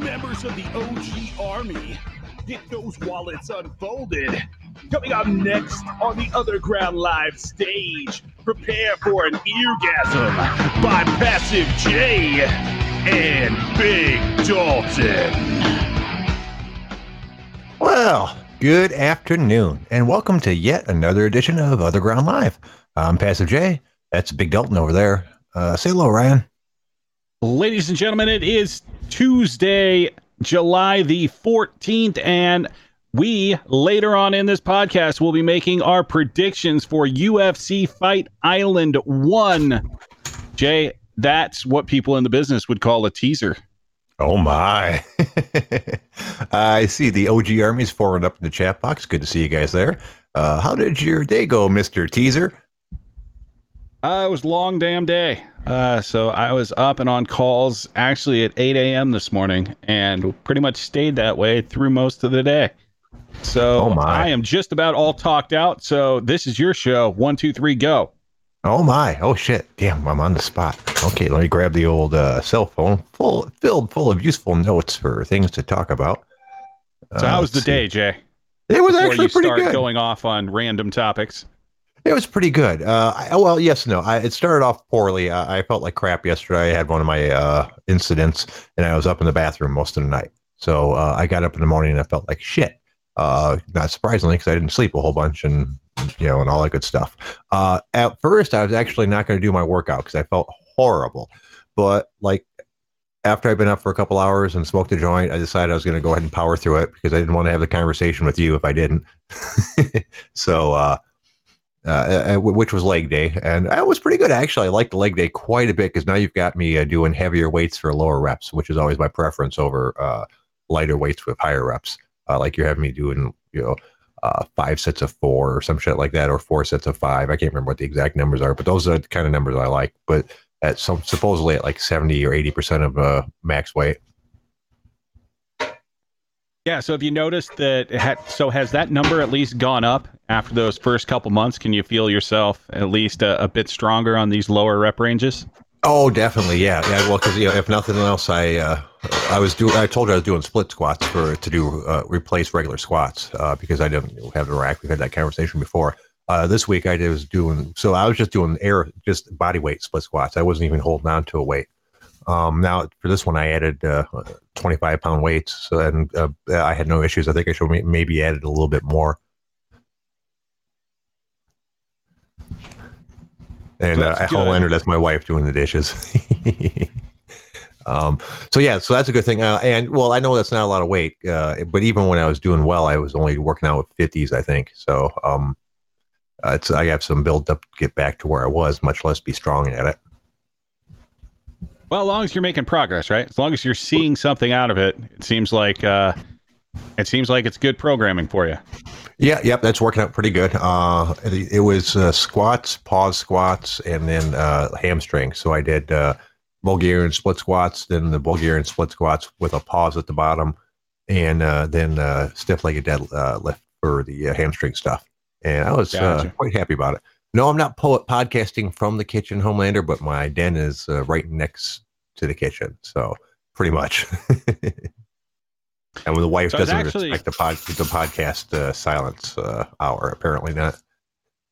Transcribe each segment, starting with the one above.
members of the OG Army. Get those wallets unfolded. Coming up next on the Other Ground Live stage, prepare for an eargasm by Passive J and Big Dalton. Well, good afternoon, and welcome to yet another edition of Other Ground Live. I'm Passive J. That's Big Dalton over there. Uh, say hello, Ryan. Ladies and gentlemen, it is Tuesday, July the 14th, and we later on in this podcast will be making our predictions for UFC Fight Island 1. Jay, that's what people in the business would call a teaser. Oh my! I see the OG Army's forward up in the chat box. Good to see you guys there. Uh, how did your day go, Mister Teaser? Uh, it was a long damn day. Uh, so I was up and on calls actually at 8 a.m. this morning and pretty much stayed that way through most of the day. So Oh. I am just about all talked out. So this is your show. One, two, three, go. Oh my! Oh shit! Damn, I'm on the spot. Okay, let me grab the old uh, cell phone, full filled full of useful notes for things to talk about. So Uh, how was the see. day, Jay? It was Before actually you pretty start good. going off on random topics. It was pretty good. Uh, I, well, yes, no. I, it started off poorly. I, I felt like crap yesterday. I had one of my uh, incidents, and I was up in the bathroom most of the night. So uh, I got up in the morning and I felt like shit. Uh, not surprisingly, because I didn't sleep a whole bunch and you know and all that good stuff. Uh, at first, I was actually not going to do my workout because I felt horrible. But like after I'd been up for a couple hours and smoked a joint, I decided I was going to go ahead and power through it because I didn't want to have the conversation with you if I didn't. so. Uh uh, which was leg day, and that was pretty good actually. I liked leg day quite a bit because now you've got me uh, doing heavier weights for lower reps, which is always my preference over uh, lighter weights with higher reps. Uh, like you're having me doing, you know, uh, five sets of four or some shit like that, or four sets of five. I can't remember what the exact numbers are, but those are the kind of numbers I like. But at some supposedly at like seventy or eighty percent of max weight. Yeah. So have you noticed that? Had, so has that number at least gone up after those first couple months? Can you feel yourself at least a, a bit stronger on these lower rep ranges? Oh, definitely, yeah, yeah. Well, because you know, if nothing else, I uh, I was doing. I told you I was doing split squats for to do uh, replace regular squats uh, because I didn't have the rack. We've had that conversation before. Uh, this week I was doing so. I was just doing air, just body weight split squats. I wasn't even holding on to a weight. Um, now for this one, I added uh, 25 pound weights, so, and uh, I had no issues. I think I should may- maybe added a little bit more. And uh, good. That's my wife doing the dishes. um, so yeah, so that's a good thing. Uh, and well, I know that's not a lot of weight, uh, but even when I was doing well, I was only working out with 50s, I think. So um, uh, it's I have some build up to get back to where I was, much less be strong at it. Well, as long as you're making progress, right? As long as you're seeing something out of it, it seems like uh, it seems like it's good programming for you. Yeah, yep, that's working out pretty good. Uh, it, it was uh, squats, pause squats, and then uh, hamstring. So I did uh, Bulgarian split squats, then the Bulgarian split squats with a pause at the bottom, and uh, then uh, stiff legged deadlift uh, lift for the uh, hamstring stuff. And I was uh, quite happy about it. No, I'm not po- podcasting from the kitchen, Homelander, but my den is uh, right next to the kitchen. So pretty much. and when the wife So doesn't actually- respect the, pod- the podcast uh, silence uh, hour, apparently not.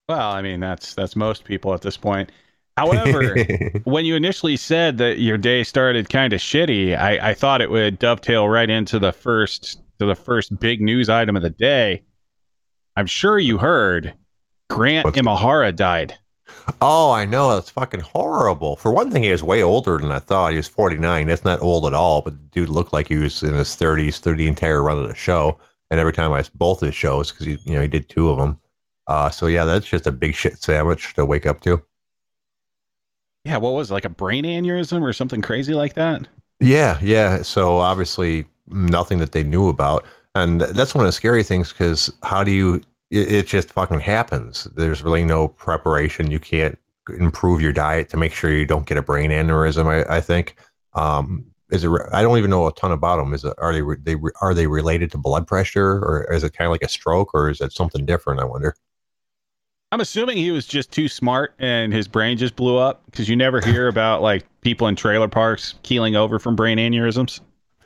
Well, I mean that's that's most people at this point. However, when you initially said that your day started kind of shitty, I, I thought it would dovetail right into the first to the first big news item of the day. I'm sure you heard Grant What's- Imahara died. oh, I know. That's fucking horrible. For one thing, he was way older than I thought. He was 49. That's not old at all, but the dude looked like he was in his 30s through the entire run of the show. And every time I saw both his shows, because he, you know, he did two of them. Uh, so yeah, that's just a big shit sandwich to wake up to. Yeah, what was it, like a brain aneurysm or something crazy like that? Yeah, yeah. So obviously nothing that they knew about, and that's one of the scary things because how do you? It, it just fucking happens. There's really no preparation. You can't improve your diet to make sure you don't get a brain aneurysm. I, I think. Um, is it? I don't even know a ton about them. Is it? Are they? re- They re- are they related to blood pressure, or is it kind of like a stroke, or is it something different? I wonder. I'm assuming he was just too smart and his brain just blew up because you never hear about like people in trailer parks keeling over from brain aneurysms.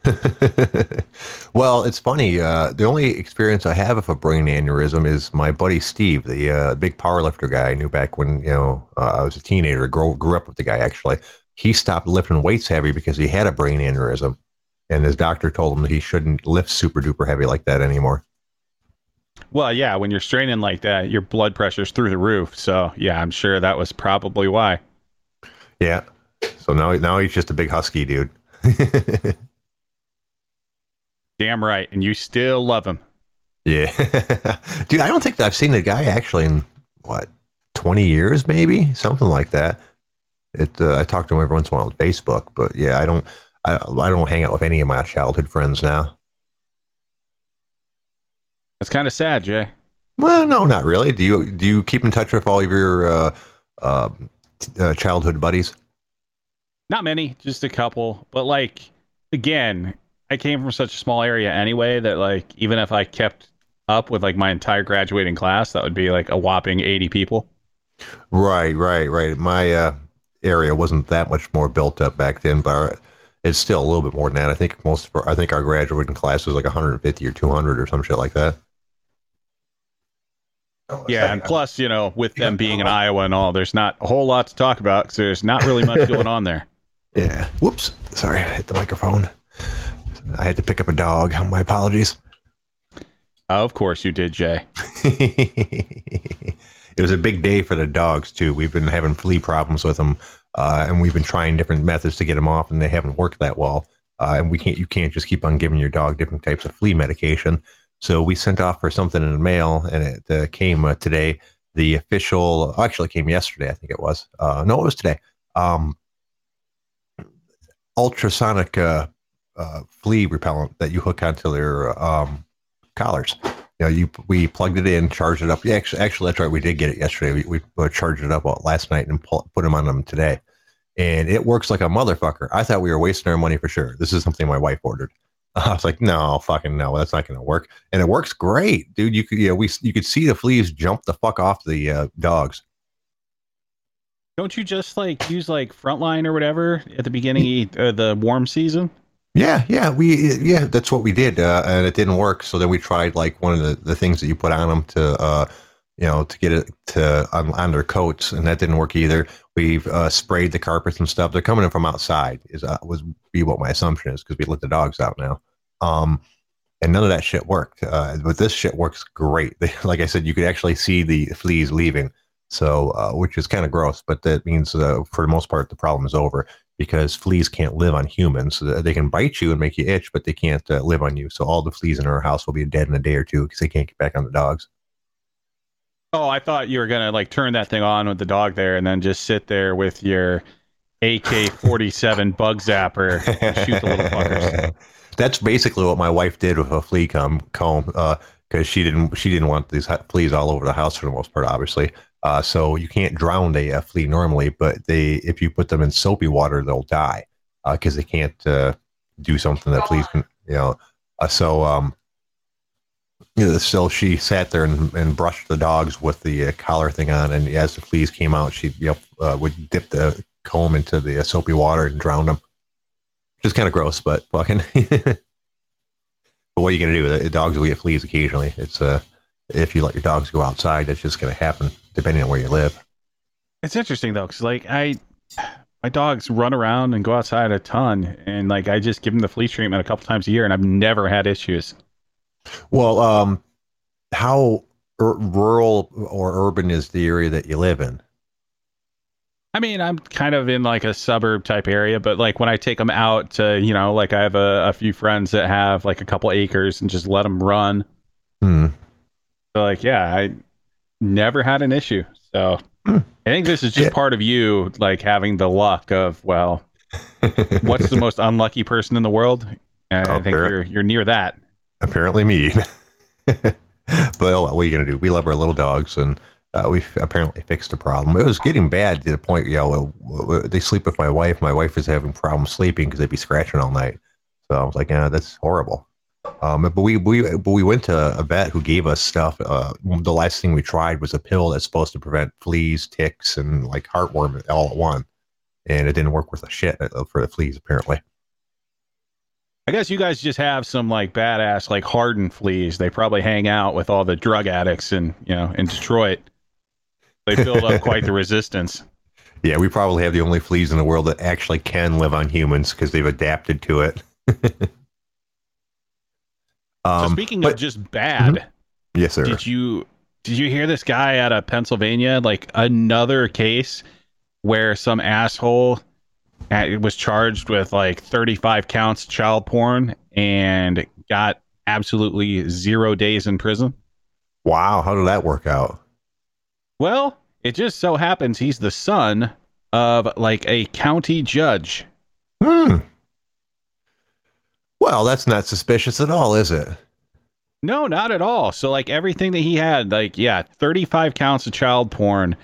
well, it's funny. Uh, the only experience I have of a brain aneurysm is my buddy Steve, the uh, big powerlifter guy I knew back when you know uh, I was a teenager. Grew, grew up with the guy actually. He stopped lifting weights heavy because he had a brain aneurysm, and his doctor told him that he shouldn't lift super duper heavy like that anymore. Well, yeah, when you're straining like that, your blood pressure's through the roof. So yeah, I'm sure that was probably why. Yeah. So now, now he's just a big husky dude. Damn right, and you still love him. Yeah, dude. I don't think that I've seen the guy actually in what twenty years, maybe something like that. It. Uh, I talk to him every once in a while on Facebook, but yeah, I don't. I, I don't hang out with any of my childhood friends now. That's kind of sad, Jay. Well, no, not really. Do you do you keep in touch with all of your uh, uh, uh, childhood buddies? Not many, just a couple. But like again, I came from such a small area anyway that like even if I kept up with like my entire graduating class, that would be like a whopping 80 people. Right, right, right. My uh, area wasn't that much more built up back then, but it's still a little bit more than that. I think most of our, I think our graduating class was like 150 or 200 or some shit like that. Yeah, and plus, you know, with them being in Iowa and all, there's not a whole lot to talk about because there's not really much going on there. Yeah. Whoops. Sorry, I hit the microphone. I had to pick up a dog. My apologies. Of course you did, Jay. it was a big day for the dogs too. We've been having flea problems with them, uh, and we've been trying different methods to get them off, and they haven't worked that well. Uh, and we can't, you can't just keep on giving your dog different types of flea medication. So we sent off for something in the mail, and it uh, came uh, today. The official, actually, came yesterday. I think it was. Uh, no, it was today. Um, ultrasonic uh, uh, flea repellent that you hook onto their um, collars. You know, you we plugged it in, charged it up. Yeah, actually, actually, that's right. We did get it yesterday. We, we charged it up last night and pull, put them on them today, and it works like a motherfucker. I thought we were wasting our money for sure. This is something my wife ordered. I was like, no, fucking no, that's not going to work. And it works great, dude. You could, know, we you could see the fleas jump the fuck off the uh, dogs. Don't you just like use like frontline or whatever at the beginning of uh, the warm season? Yeah, yeah, we yeah, that's what we did, uh, and it didn't work. So then we tried like one of the, the things that you put on them to, uh, you know, to get it to on, on their coats, and that didn't work either. We've uh, sprayed the carpets and stuff. They're coming in from outside. Is uh, was be what my assumption is because we let the dogs out now. Um, and none of that shit worked. Uh, but this shit works great. like I said, you could actually see the fleas leaving. So, uh, which is kind of gross, but that means for the most part the problem is over because fleas can't live on humans. So they can bite you and make you itch, but they can't uh, live on you. So all the fleas in our house will be dead in a day or two because they can't get back on the dogs. Oh, I thought you were gonna like turn that thing on with the dog there, and then just sit there with your AK-47 bug zapper and shoot the little fuckers. That's basically what my wife did with a flea comb comb because uh, she didn't she didn't want these fleas all over the house for the most part, obviously. Uh, so you can't drown a, a, flea normally, but they if you put them in soapy water, they'll die because uh, they can't uh, do something that fleas can. You know, uh, so um, so she sat there and, and brushed the dogs with the uh, collar thing on, and as the fleas came out, she you know, would dip the comb into the soapy water and drown them. Is kind of gross, but fucking. but what are you gonna do? The dogs will get fleas occasionally. It's uh, if you let your dogs go outside, that's just gonna happen depending on where you live. It's interesting though, because like I, my dogs run around and go outside a ton, and like I just give them the flea treatment a couple times a year, and I've never had issues. Well, um, how r- rural or urban is the area that you live in? I mean, I'm kind of in like a suburb type area, but like when I take them out to, you know, like I have a, a few friends that have like a couple acres and just let them run. Hmm. So like, yeah, I never had an issue. So. I think this is just yeah. part of you like having the luck of well, what's the most unlucky person in the world? And I think you're you're near that. Apparently, me. but what are you gonna do? We love our little dogs, and uh, we apparently fixed the problem. It was getting bad to the point, you know, they sleep with my wife. My wife is having problems sleeping because they'd be scratching all night. So I was like, yeah, that's horrible. Um, but we we but we went to a vet who gave us stuff. Uh, the last thing we tried was a pill that's supposed to prevent fleas, ticks, and like heartworm all at one, and it didn't work worth a shit uh, for the fleas apparently. I guess you guys just have some like badass like hardened fleas. They probably hang out with all the drug addicts in you know in Detroit. They build up quite the resistance. Yeah, we probably have the only fleas in the world that actually can live on humans because they've adapted to it. so speaking of just bad, mm-hmm. yes, sir. Did you did you hear this guy out of Pennsylvania? Like another case where some asshole was charged with like 35 counts child porn and got absolutely zero days in prison. Wow, how did that work out? Well, it just so happens he's the son of like a county judge. Hmm. Well, that's not suspicious at all, is it? No, not at all. So like everything that he had, like yeah, 35 counts of child porn,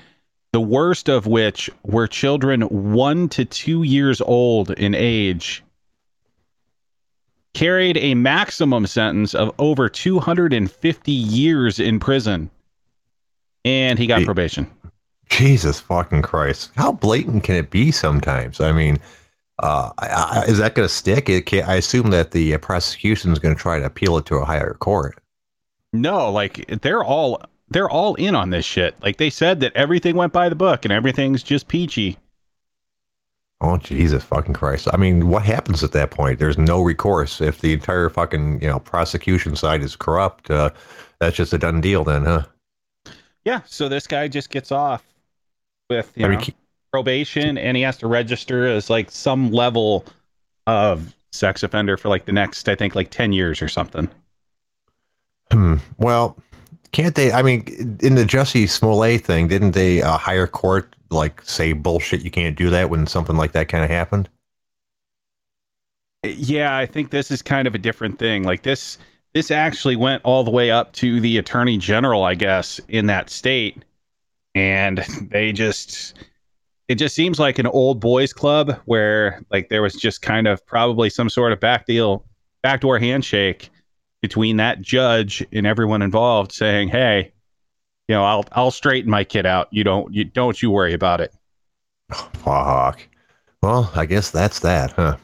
the worst of which were children 1 to 2 years old in age. Carried a maximum sentence of over 250 years in prison. And he got probation. Jesus fucking Christ. How blatant can it be sometimes? I mean, uh, I, I, is that going to stick? I assume that the uh, prosecution is going to try to appeal it to a higher court. No, like they're all they're all in on this shit. Like they said that everything went by the book and everything's just peachy. Oh Jesus fucking Christ! I mean, what happens at that point? There's no recourse if the entire fucking you know prosecution side is corrupt. Uh, that's just a done deal, then, huh? Yeah. So this guy just gets off with you I know, mean, probation and he has to register as like some level of sex offender for like the next, I think, like 10 years or something. Hmm. Well, can't they? I mean, in the Jesse Smollett thing, didn't they uh, higher court like say bullshit? You can't do that when something like that kind of happened. Yeah, I think this is kind of a different thing. Like this, this actually went all the way up to the attorney general, I guess, in that state, and they just it just seems like an old boys club where like there was just kind of probably some sort of back deal backdoor handshake between that judge and everyone involved saying hey you know i'll i'll straighten my kid out. You don't you don't you worry about it. Fuck. Well i guess that's that huh?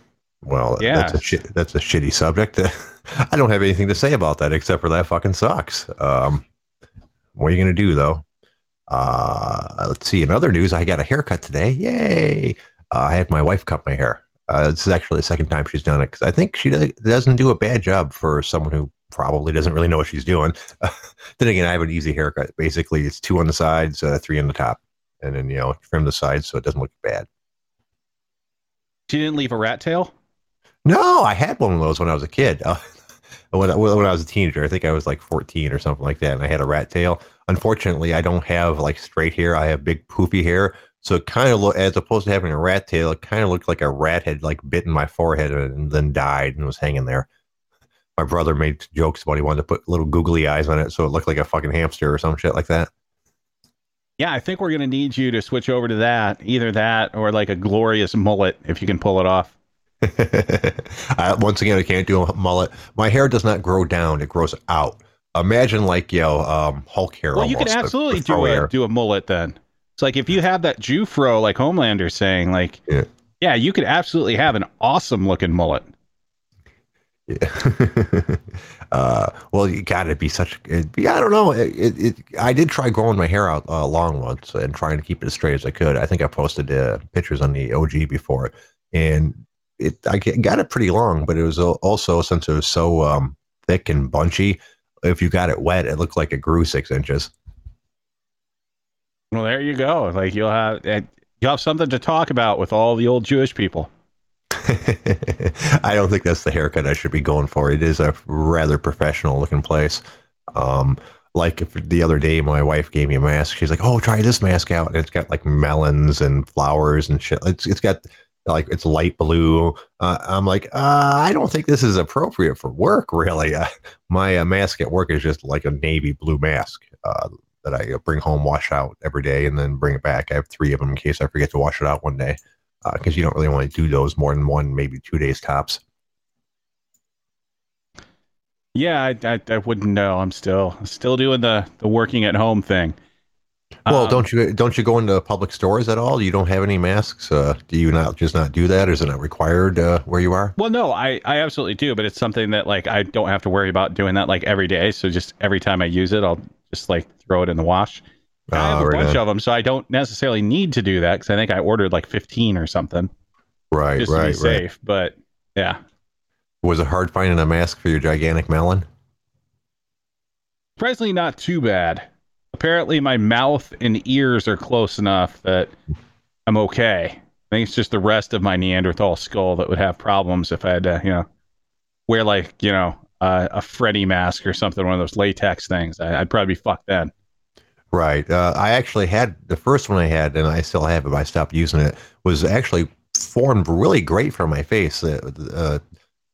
Well yeah. that's a shit that's a shitty subject. I don't have anything to say about that except for that fucking sucks. Um what are you gonna do though uh, let's see. In other news, I got a haircut today. Yay! Uh, I had my wife cut my hair. Uh, this is actually the second time she's done it because I think she doesn't do a bad job for someone who probably doesn't really know what she's doing. then again, I have an easy haircut. Basically, it's two on the sides, uh, three on the top, and then you know trim the sides so it doesn't look bad. She didn't leave a rat tail. No, I had one of those when I was a kid. Uh, when, when I was a teenager, I think I was like 14 or something like that, and I had a rat tail. Unfortunately, I don't have like straight hair. I have big poofy hair. So it kind of look, as opposed to having a rat tail, it kind of looked like a rat had like bitten my forehead and then died and was hanging there. My brother made jokes about he wanted to put little googly eyes on it so it looked like a fucking hamster or some shit like that. Yeah, I think we're gonna need you to switch over to that, either that or like a glorious mullet if you can pull it off. I, once again, I can't do a mullet. My hair does not grow down; it grows out imagine like you know um, Hulk hair. Well, you can absolutely the, the do a do a mullet then. It's like if you have that Jufro, like Homelander saying, like yeah, yeah you could absolutely have an awesome looking mullet. Yeah. uh, well, you got to be such. It, I don't know. It, it, it, I did try growing my hair out uh, long once and trying to keep it as straight as I could. I think I posted uh, pictures on the OG before, and it I got it pretty long, but it was also since it was so um, thick and bunchy if you got it wet, it looked like it grew six inches. Well, there you go. Like you'll have eh, you have something to talk about with all the old Jewish people. I don't think that's the haircut I should be going for. It is a rather professional looking place. Um, like the other day, my wife gave me a mask. She's like, "Oh, try this mask out." And it's got like melons and flowers and shit. It's it's got like it's light blue. Uh, I'm like, uh, I don't think this is appropriate for work. Really, uh, my uh, mask at work is just like a navy blue mask uh, that I uh, bring home, wash out every day, and then bring it back. I have three of them in case I forget to wash it out one day, because you don't really want to do those more than one, maybe two days tops. Yeah, I, I, I wouldn't know. I'm still still doing the the working at home thing. Well, Um, don't you don't you go into public stores at all? You don't have any masks. Uh, do you not just not do that? Is it not required uh, where you are? Well, no, I, I absolutely do, but it's something that like I don't have to worry about doing that like every day. So just every time I use it, I'll just like throw it in the wash. I have Ah, a right bunch on. of them, so I don't necessarily need to do that because I think I ordered like 15 or something Right, just to be right, right. safe. But yeah, Was it hard finding a mask for your gigantic melon? surprisingly not too bad. Apparently, my mouth and ears are close enough that I'm okay. I think it's just the rest of my Neanderthal skull that would have problems if I had to, you know, wear like you know uh, a Freddy mask or something, one of those latex things. I, I'd probably be fucked then. Right. Uh, I actually had the first one I had, and I still have it. But I stopped using it. Was actually formed really great for my face. Uh, uh,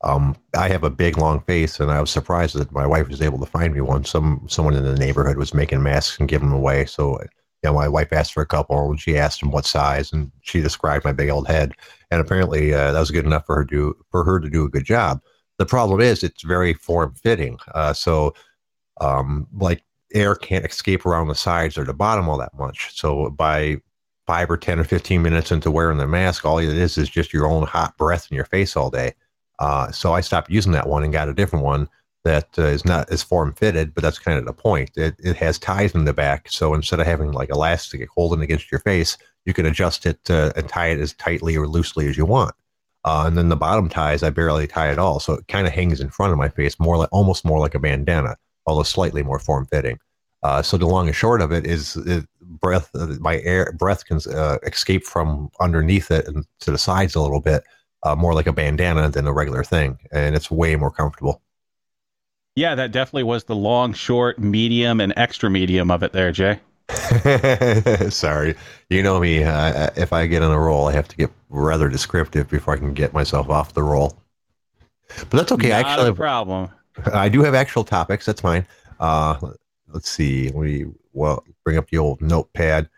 um, I have a big, long face, and I was surprised that my wife was able to find me one. Some someone in the neighborhood was making masks and giving them away. So, you know, my wife asked for a couple, and she asked him what size, and she described my big old head, and apparently uh, that was good enough for her to for her to do a good job. The problem is it's very form fitting. Uh, so, um, like air can't escape around the sides or the bottom all that much. So by five or 10 or 15 minutes into wearing the mask, all it is is just your own hot breath in your face all day. Uh, so I stopped using that one and got a different one that uh, is not as form fitted, but that's kind of the point. It, it has ties in the back. So instead of having like elastic holding against your face, you can adjust it uh, and tie it as tightly or loosely as you want. Uh, and then the bottom ties, I barely tie at all. So it kind of hangs in front of my face, more like almost more like a bandana, although slightly more form fitting. Uh, so the long and short of it is, breath, uh, my air breath can uh, escape from underneath it and to the sides a little bit, uh, more like a bandana than a regular thing, and it's way more comfortable. Yeah, that definitely was the long, short, medium, and extra medium of it there, Jay. Sorry, you know me. Uh, if I get on a roll, I have to get rather descriptive before I can get myself off the roll. But that's okay. Not Actually, a problem. I do have actual topics. That's fine. Uh, let's see. We well bring up the old notepad.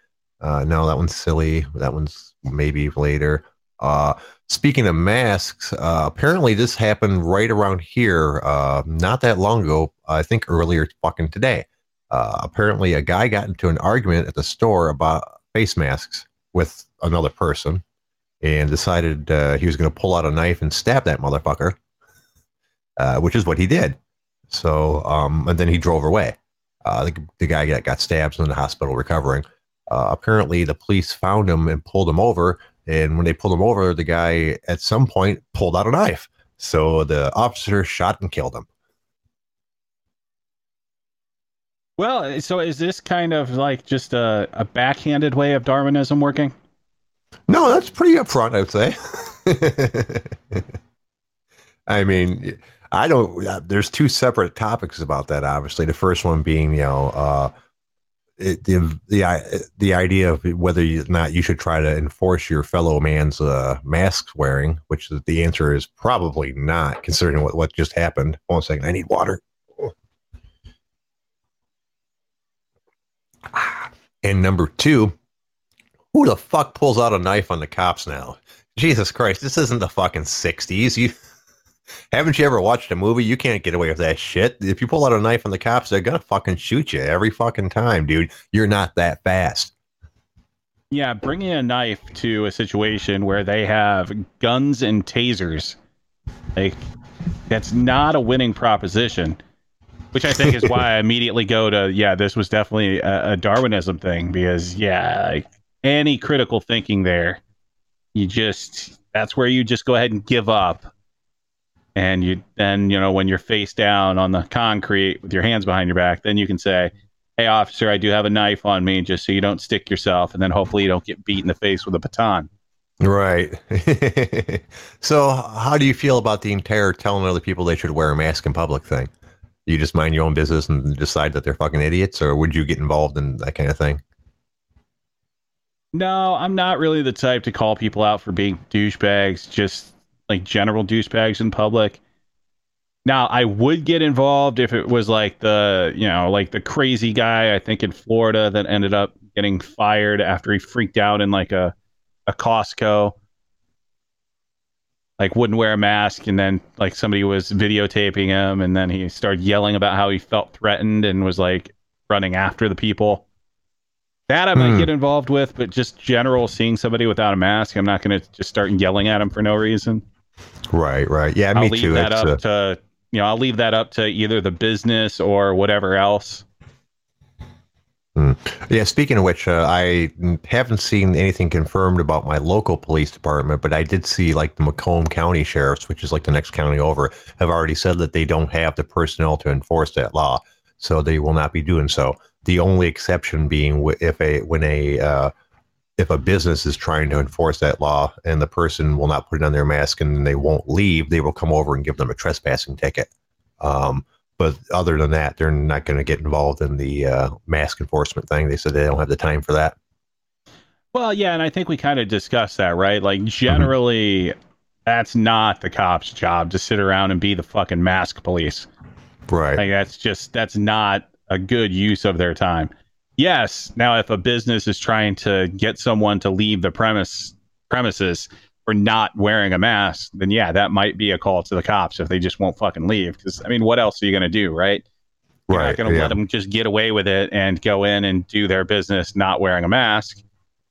Uh, no, that one's silly. That one's maybe later. Uh, speaking of masks, uh, apparently this happened right around here, uh, not that long ago. I think earlier fucking today. Uh, apparently, a guy got into an argument at the store about face masks with another person, and decided uh, he was going to pull out a knife and stab that motherfucker, uh, which is what he did. So, um, and then he drove away. Uh, the, the guy got, got stabbed in the hospital recovering. Apparently, the police found him and pulled him over. And when they pulled him over, the guy at some point pulled out a knife. So the officer shot and killed him. Well, so is this kind of like just a, a backhanded way of Darwinism working? No, that's pretty upfront, I would say. I mean, I don't. uh, There's two separate topics about that. Obviously, the first one being, you know, uh, it, the the the idea of whether or not you should try to enforce your fellow man's uh, mask wearing, which the answer is probably not, considering what what just happened. One second, I need water. And number two, who the fuck pulls out a knife on the cops now? Jesus Christ, this isn't the fucking 60s. You haven't you ever watched a movie? You can't get away with that shit. If you pull out a knife on the cops, they're gonna fucking shoot you every fucking time, dude. You're not that fast. Yeah, bringing a knife to a situation where they have guns and tasers, like that's not a winning proposition. Which I think is why I immediately go to yeah, this was definitely a, a Darwinism thing because yeah, like any critical thinking there, you just that's where you just go ahead and give up, and you then you know when you're face down on the concrete with your hands behind your back, then you can say, hey officer i do have a knife on me just so you don't stick yourself and then hopefully you don't get beat in the face with a baton Right. so, how do you feel about the entire telling other people they should wear a mask in public thing? You just mind your own business and decide that they're fucking idiots, or would you get involved in that kind of thing? no i'm not really the type to call people out for being douchebags just like general douchebags in public now i would get involved if it was like the you know like the crazy guy i think in florida that ended up getting fired after he freaked out in like a a costco like wouldn't wear a mask and then like somebody was videotaping him and then he started yelling about how he felt threatened and was like running after the people That I might Hmm. get involved with, but just general seeing somebody without a mask, I'm not going to just start yelling at him for no reason. Right, right. Yeah, I'll me leave too. that It's, up uh, to you know, I'll leave that up to either the business or whatever else. Yeah, speaking of which, uh, I haven't seen anything confirmed about my local police department, but I did see like the Macomb County Sheriffs, which is like the next county over, have already said that they don't have the personnel to enforce that law, so they will not be doing so. The only exception being if a when a uh, if a business is trying to enforce that law and the person will not put it on their mask and they won't leave, they will come over and give them a trespassing ticket. Um, but other than that, they're not going to get involved in the uh, mask enforcement thing. They said they don't have the time for that. Well, yeah, and I think we kind of discussed that, right? Mm-hmm. Like generally that's not the cop's job to sit around and be the fucking mask police. Right. Like that's just that's not a good use of their time. Yes, now if a business is trying to get someone to leave the premise premises for not wearing a mask, then yeah, that might be a call to the cops if they just won't fucking leave. Because I mean, what else are you gonna do, right? You're right. not gonna yeah. let them just get away with it and go in and do their business not wearing a mask.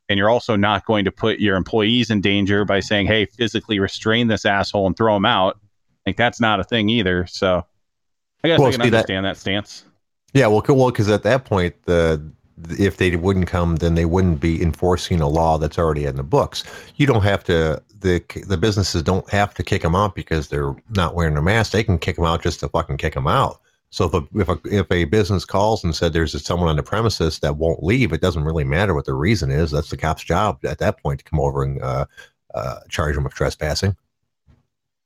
And you're also not going to put your employees in danger by saying, "Hey, physically restrain this asshole and throw him out." Like that's not a thing either. So I guess Well, I can see, that- understand that stance. Yeah, well, well, because at that point, the if they wouldn't come, then they wouldn't be enforcing a law that's already in the books. You don't have to. the The businesses don't have to kick them out because they're not wearing a mask. They can kick them out just to fucking kick them out. So if a if a if a business calls and said there's someone on the premises that won't leave, it doesn't really matter what the reason is. That's the cop's job at that point to come over and uh, uh, charge them with trespassing.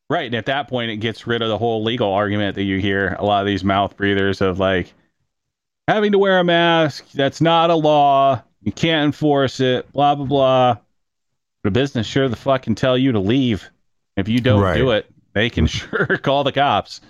Right. And at that point, it gets rid of the whole legal argument that you hear a lot of these mouth breathers of like having to wear a mask. That's not a law. You can't enforce it. Blah, blah, blah. The business sure the fuck can tell you to leave. If you don't Right. do it, they can sure call the cops.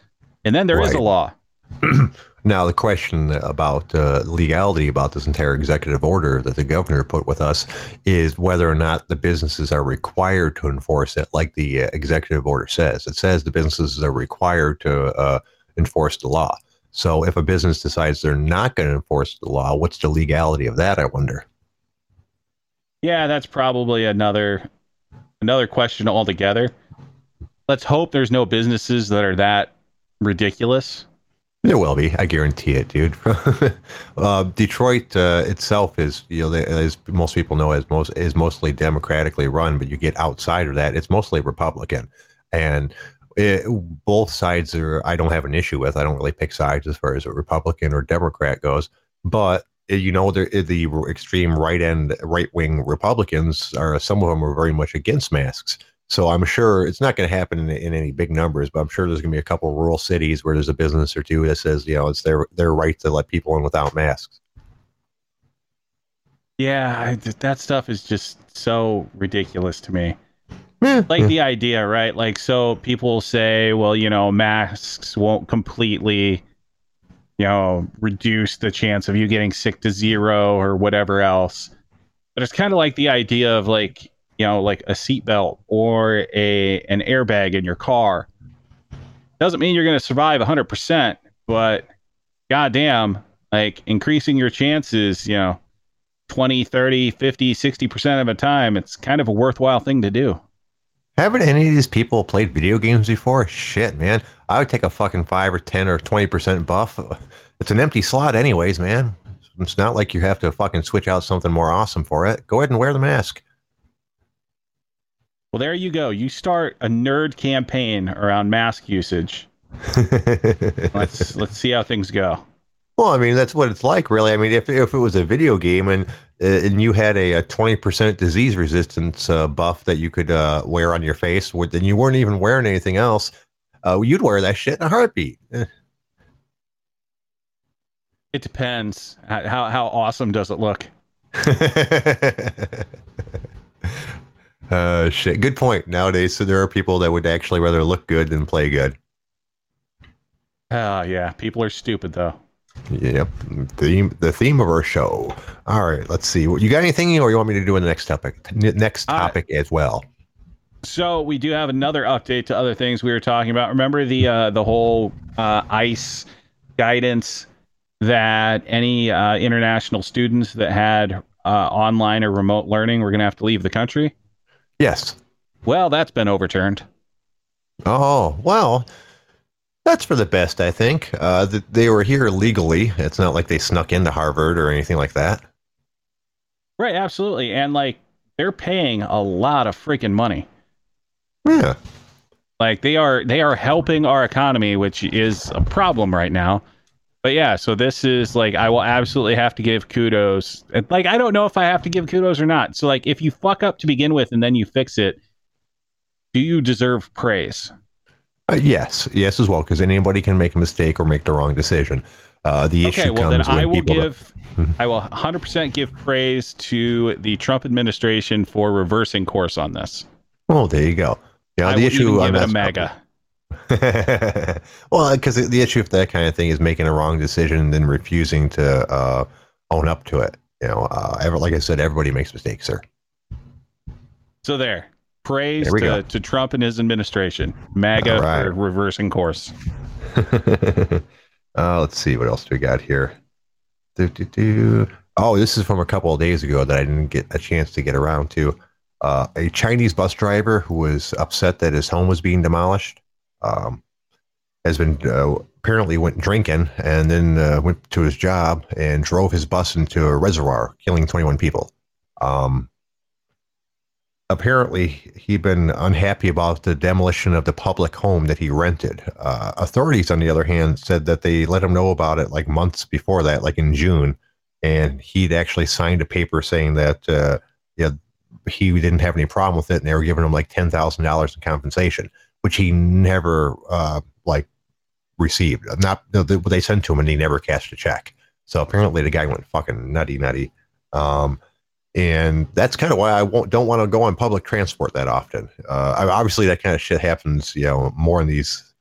And then there is a law. Now, the question about uh, legality about this entire executive order that the governor put with us is whether or not the businesses are required to enforce it, like the uh, executive order says. It says the businesses are required to uh, enforce the law. So, if a business decides they're not going to enforce the law, what's the legality of that? I wonder. Yeah, that's probably another another question altogether. Let's hope there's no businesses that are that ridiculous. There will be, I guarantee it, dude. uh, Detroit uh, itself is, you know, as most people know, is most is mostly democratically run. But you get outside of that, it's mostly Republican, and it, both sides are. I don't have an issue with. I don't really pick sides as far as a Republican or Democrat goes. But uh, you know, the the extreme right end, right wing Republicans are some of them are very much against masks. So I'm sure it's not going to happen in, in any big numbers, but I'm sure there's going to be a couple of rural cities where there's a business or two that says, you know, it's their their right to let people in without masks. Yeah, I, that stuff is just so ridiculous to me. Yeah, Like the idea, right? Like, so people say, well, you know, masks won't completely, you know, reduce the chance of you getting sick to zero or whatever else. But it's kind of like the idea of like, you know, like a seatbelt or a an airbag in your car. Doesn't mean you're going to survive 100%, but goddamn, like increasing your chances, you know, 20, 30, 50, 60% of the time, it's kind of a worthwhile thing to do. Haven't any of these people played video games before? Shit, man. I would take a fucking five or ten or twenty percent buff. It's an empty slot, anyways, man. It's not like you have to fucking switch out something more awesome for it. Go ahead and wear the mask. Well, there you go. You start a nerd campaign around mask usage. Let's let's see how things go. Well, I mean, that's what it's like, really. I mean, if, if it was a video game and uh, and you had a, a 20% disease resistance uh, buff that you could uh, wear on your face, then you weren't even wearing anything else, uh, you'd wear that shit in a heartbeat. Eh. It depends. How how, how awesome does it look? uh, shit. Good point. Nowadays, so there are people that would actually rather look good than play good. Oh yeah, people are stupid though. Yep. Theme, the theme of our show. All right. Let's see. You got anything, or you want me to do in the next topic? N- Next Uh, topic as well. So we do have another update to other things we were talking about. Remember the uh, the whole uh, ICE guidance that any uh, international students that had uh, online or remote learning, we're going to have to leave the country. Yes. Well, that's been overturned. Oh well, that's for the best, I think. Uh, th- they were here legally. It's not like they snuck into Harvard or anything like that. Right, absolutely. And like they're paying a lot of freaking money. Yeah. Like they are they are helping our economy, which is a problem right now. But yeah, so this is like I will absolutely have to give kudos. And, Like I don't know if I have to give kudos or not. So like if you fuck up to begin with and then you fix it, do you deserve praise? Uh, yes, yes, as well, because anybody can make a mistake or make the wrong decision. Uh, the Okay, issue well then comes when I will give I will 100% give praise to the Trump administration for reversing course on this. oh, there you go. Yeah, I the issue even give it a MAGA. well, because the issue of that kind of thing is making a wrong decision and then refusing to uh, own up to it. You know, uh, ever, like I said, everybody makes mistakes, sir. So there. Praise to, go. to Trump and his administration. MAGA right. for reversing course. uh, let's see what else do we got here. Do, do, do. Oh, this is from a couple of days ago that I didn't get a chance to get around to. Uh, a Chinese bus driver who was upset that his home was being demolished um, has been uh, apparently went drinking and then uh, went to his job and drove his bus into a reservoir, killing 21 people. Um, apparently he'd been unhappy about the demolition of the public home that he rented. Uh, authorities, on the other hand, said that they let him know about it like months before that, like in June, and he'd actually signed a paper saying that uh, yeah, he didn't have any problem with it, and they were giving him like ten thousand dollars in compensation, which he never uh, like received. Not no, they, they sent to him, and he never cashed a check. So apparently, the guy went fucking nutty, nutty. Um, and that's kind of why I won't, don't want to go on public transport that often. Uh, obviously, that kind of shit happens, you know, more in these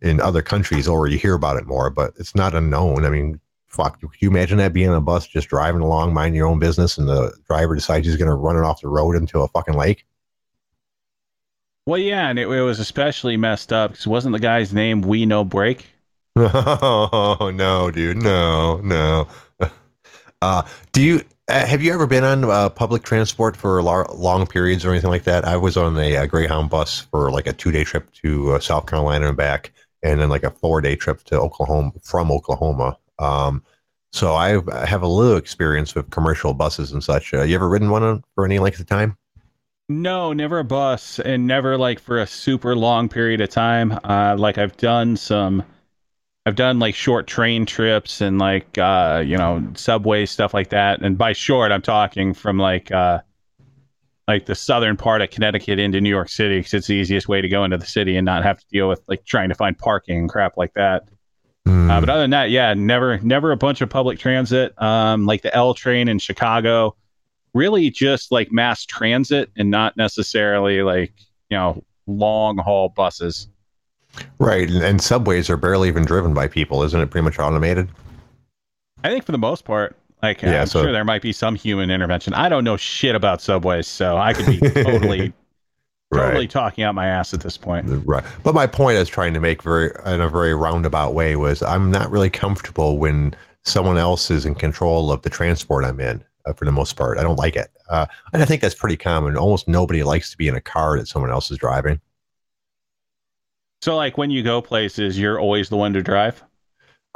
in other countries, or you hear about it more. But it's not unknown. I mean, fuck, could you imagine that being on a bus, just driving along, minding your own business, and the driver decides he's going to run it off the road into a fucking lake? Well, yeah, and it, it was especially messed up because wasn't the guy's name We No Break? Oh no, dude, no, no. Uh, do you uh, have you ever been on uh, public transport for lar- long periods or anything like that? I was on a, uh Greyhound bus for like a two day trip to uh, South Carolina and back, and then like a four day trip to Oklahoma from Oklahoma. Um, so I have a little experience with commercial buses and such. Uh, you ever ridden one on- for any length of time? No, never a bus, and never like for a super long period of time. Uh, like I've done some, I've done like short train trips and like uh, you know subway stuff like that. And by short, I'm talking from like uh, like the southern part of Connecticut into New York City because it's the easiest way to go into the city and not have to deal with like trying to find parking and crap like that. Hmm. Uh, but other than that, yeah, never, never a bunch of public transit. Um, like the L train in Chicago, really just like mass transit and not necessarily like you know long haul buses. Right, and, and subways are barely even driven by people, isn't it? Pretty much automated. I think for the most part, like Yeah, I'm so- sure there might be some human intervention. I don't know shit about subways, so I could be totally, totally talking out my ass at this point. Right. But my point I was trying to make very in a very roundabout way was I'm not really comfortable when someone else is in control of the transport I'm in uh, for the most part. I don't like it. Uh, and I think that's pretty common. Almost nobody likes to be in a car that someone else is driving. So like when you go places, you're always the one to drive.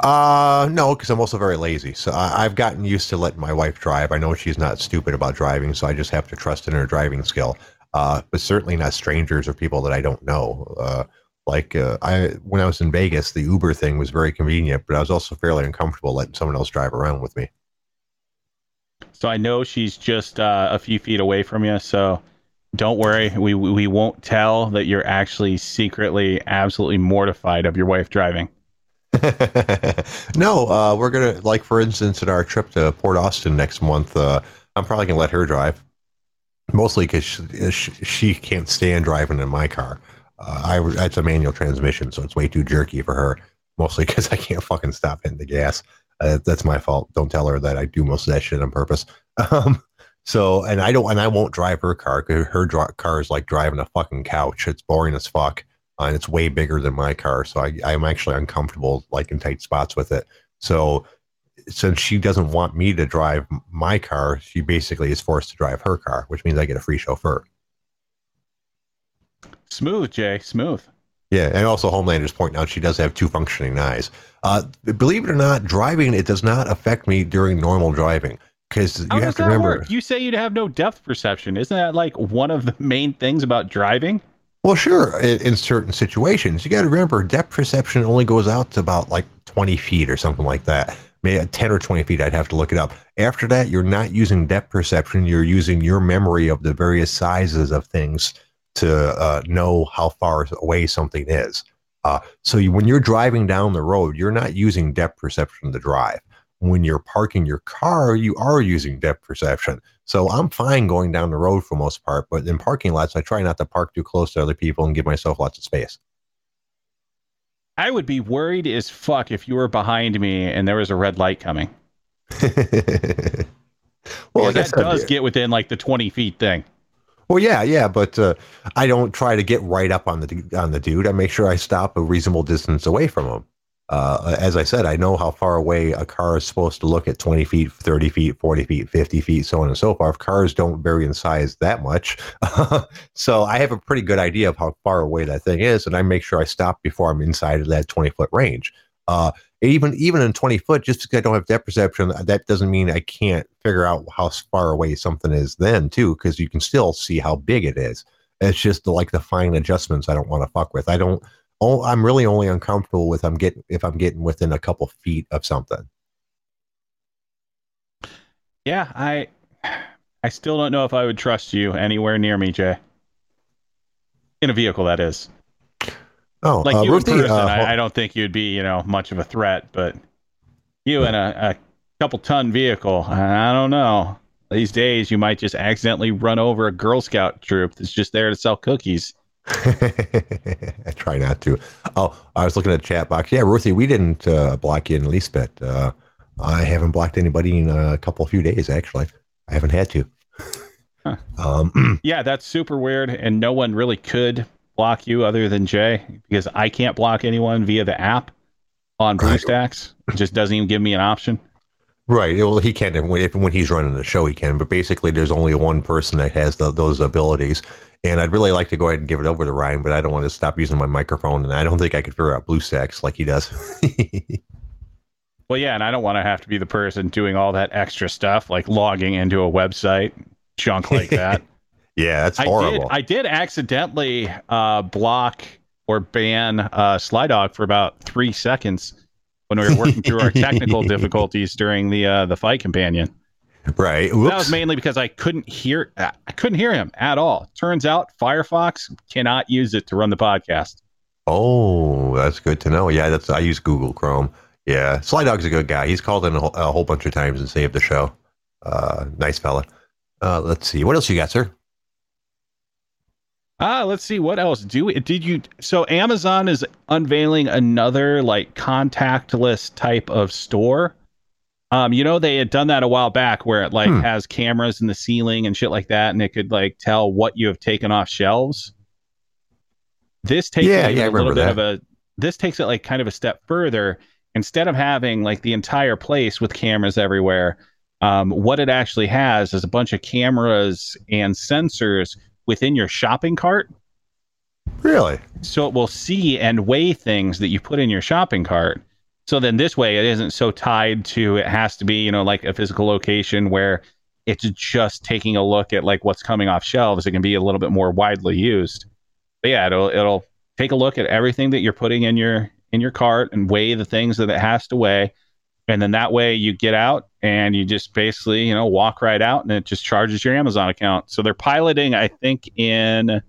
Uh, no, because I'm also very lazy. So I, I've gotten used to letting my wife drive. I know she's not stupid about driving, so I just have to trust in her driving skill. Uh, but certainly not strangers or people that I don't know. Uh, like uh, I, when I was in Vegas, the Uber thing was very convenient, but I was also fairly uncomfortable letting someone else drive around with me. So I know she's just uh, a few feet away from you. So don't worry, we we won't tell that you're actually secretly absolutely mortified of your wife driving. no, uh, we're gonna like for instance in our trip to Port Austin next month. Uh, I'm probably gonna let her drive, mostly because she, she, can't stand driving in my car. Uh, I it's a manual transmission, so it's way too jerky for her. Mostly because I can't fucking stop hitting the gas. Uh, that's my fault. Don't tell her that I do most of that shit on purpose. Um, so and I don't and I won't drive her car because her dri- car is like driving a fucking couch. It's boring as fuck uh, and it's way bigger than my car. So I, I'm actually uncomfortable, like in tight spots with it. So since she doesn't want me to drive my car, she basically is forced to drive her car, which means I get a free chauffeur. Smooth, Jay. Smooth. Yeah, and also Homelander's pointing out she does have two functioning eyes. Uh, believe it or not, driving it does not affect me during normal driving because you have to remember. work? You say you'd have no depth perception. Isn't that like one of the main things about driving? Well, sure, in, in certain situations, you got to remember depth perception only goes out to about like twenty feet or something like that. Maybe ten or twenty feet. I'd have to look it up. After that, you're not using depth perception. You're using your memory of the various sizes of things to uh, know how far away something is. Uh, so you, when you're driving down the road, you're not using depth perception to drive. When you're parking your car, you are using depth perception. So I'm fine going down the road for most part, but in parking lots, I try not to park too close to other people and give myself lots of space. I would be worried as fuck if you were behind me and there was a red light coming. well, like that said, does get within like the 20 feet thing. Well, yeah, yeah, but uh, I don't try to get right up on the on the dude. I make sure I stop a reasonable distance away from him. Uh, as I said, I know how far away a car is supposed to look at 20 feet, 30 feet, 40 feet, 50 feet, so on and so forth. Cars don't vary in size that much. so I have a pretty good idea of how far away that thing is, and I make sure I stop before I'm inside of that 20 foot range. Uh, even even in 20 foot, just because I don't have depth perception, that doesn't mean I can't figure out how far away something is then, too, because you can still see how big it is. It's just the, like the fine adjustments I don't want to fuck with. I don't oh, I'm really only uncomfortable with I'm getting if I'm getting within a couple feet of something. Yeah, I I still don't know if I would trust you anywhere near me, Jay. In a vehicle, that is. Oh, Like uh, you Ruthie, in person, uh, I, I don't think you'd be, you know, much of a threat, but you in a, a couple ton vehicle, I don't know. These days, you might just accidentally run over a Girl Scout troop that's just there to sell cookies. I try not to. Oh, I was looking at the chat box. Yeah, Ruthie, we didn't uh, block you in the least bit. Uh, I haven't blocked anybody in a couple few days. Actually, I haven't had to. Huh. Um, Yeah, that's super weird, and no one really could block you other than Jay because I can't block anyone via the app on Right. BlueStacks. It just doesn't even give me an option. Right. Well, he can when, if, when he's running the show. He can, but basically, there's only one person that has the, those abilities. And I'd really like to go ahead and give it over to Ryan, but I don't want to stop using my microphone, and I don't think I could figure out blue BlueStacks like he does. Well, yeah, and I don't want to have to be the person doing all that extra stuff, like logging into a website, junk like that. yeah, that's I did. horrible. I did accidentally uh, block or ban uh, Slydog for about three seconds when we were working through our technical difficulties during the uh, the fight companion. right. That was mainly because I couldn't hear I couldn't hear him at all. Turns out Firefox cannot use it to run the podcast. Oh, that's good to know. Yeah, that's I use Google Chrome. Yeah, Sly Dog's a good guy. He's called in a whole, a whole bunch of times and saved the show. Uh, nice fella. Uh, let's see. What else you got, sir? Ah, let's see what else do we, did you so Amazon is unveiling another like contactless type of store. Um, you know they had done that a while back where it like Hmm. has cameras in the ceiling and shit like that, and it could like tell what you have taken off shelves. This takes Yeah, it yeah, a little remember bit of a this takes it like kind of a step further. Instead of having like the entire place with cameras everywhere, um, what it actually has is a bunch of cameras and sensors within your shopping cart. Really? So it will see and weigh things that you put in your shopping cart. So then this way it isn't so tied to it has to be, you know, like a physical location where it's just taking a look at like what's coming off shelves. It can be a little bit more widely used. But yeah, it'll it'll take a look at everything that you're putting in your in your cart and weigh the things that it has to weigh. And then that way you get out and you just basically, you know, walk right out and it just charges your Amazon account. So they're piloting, I think, in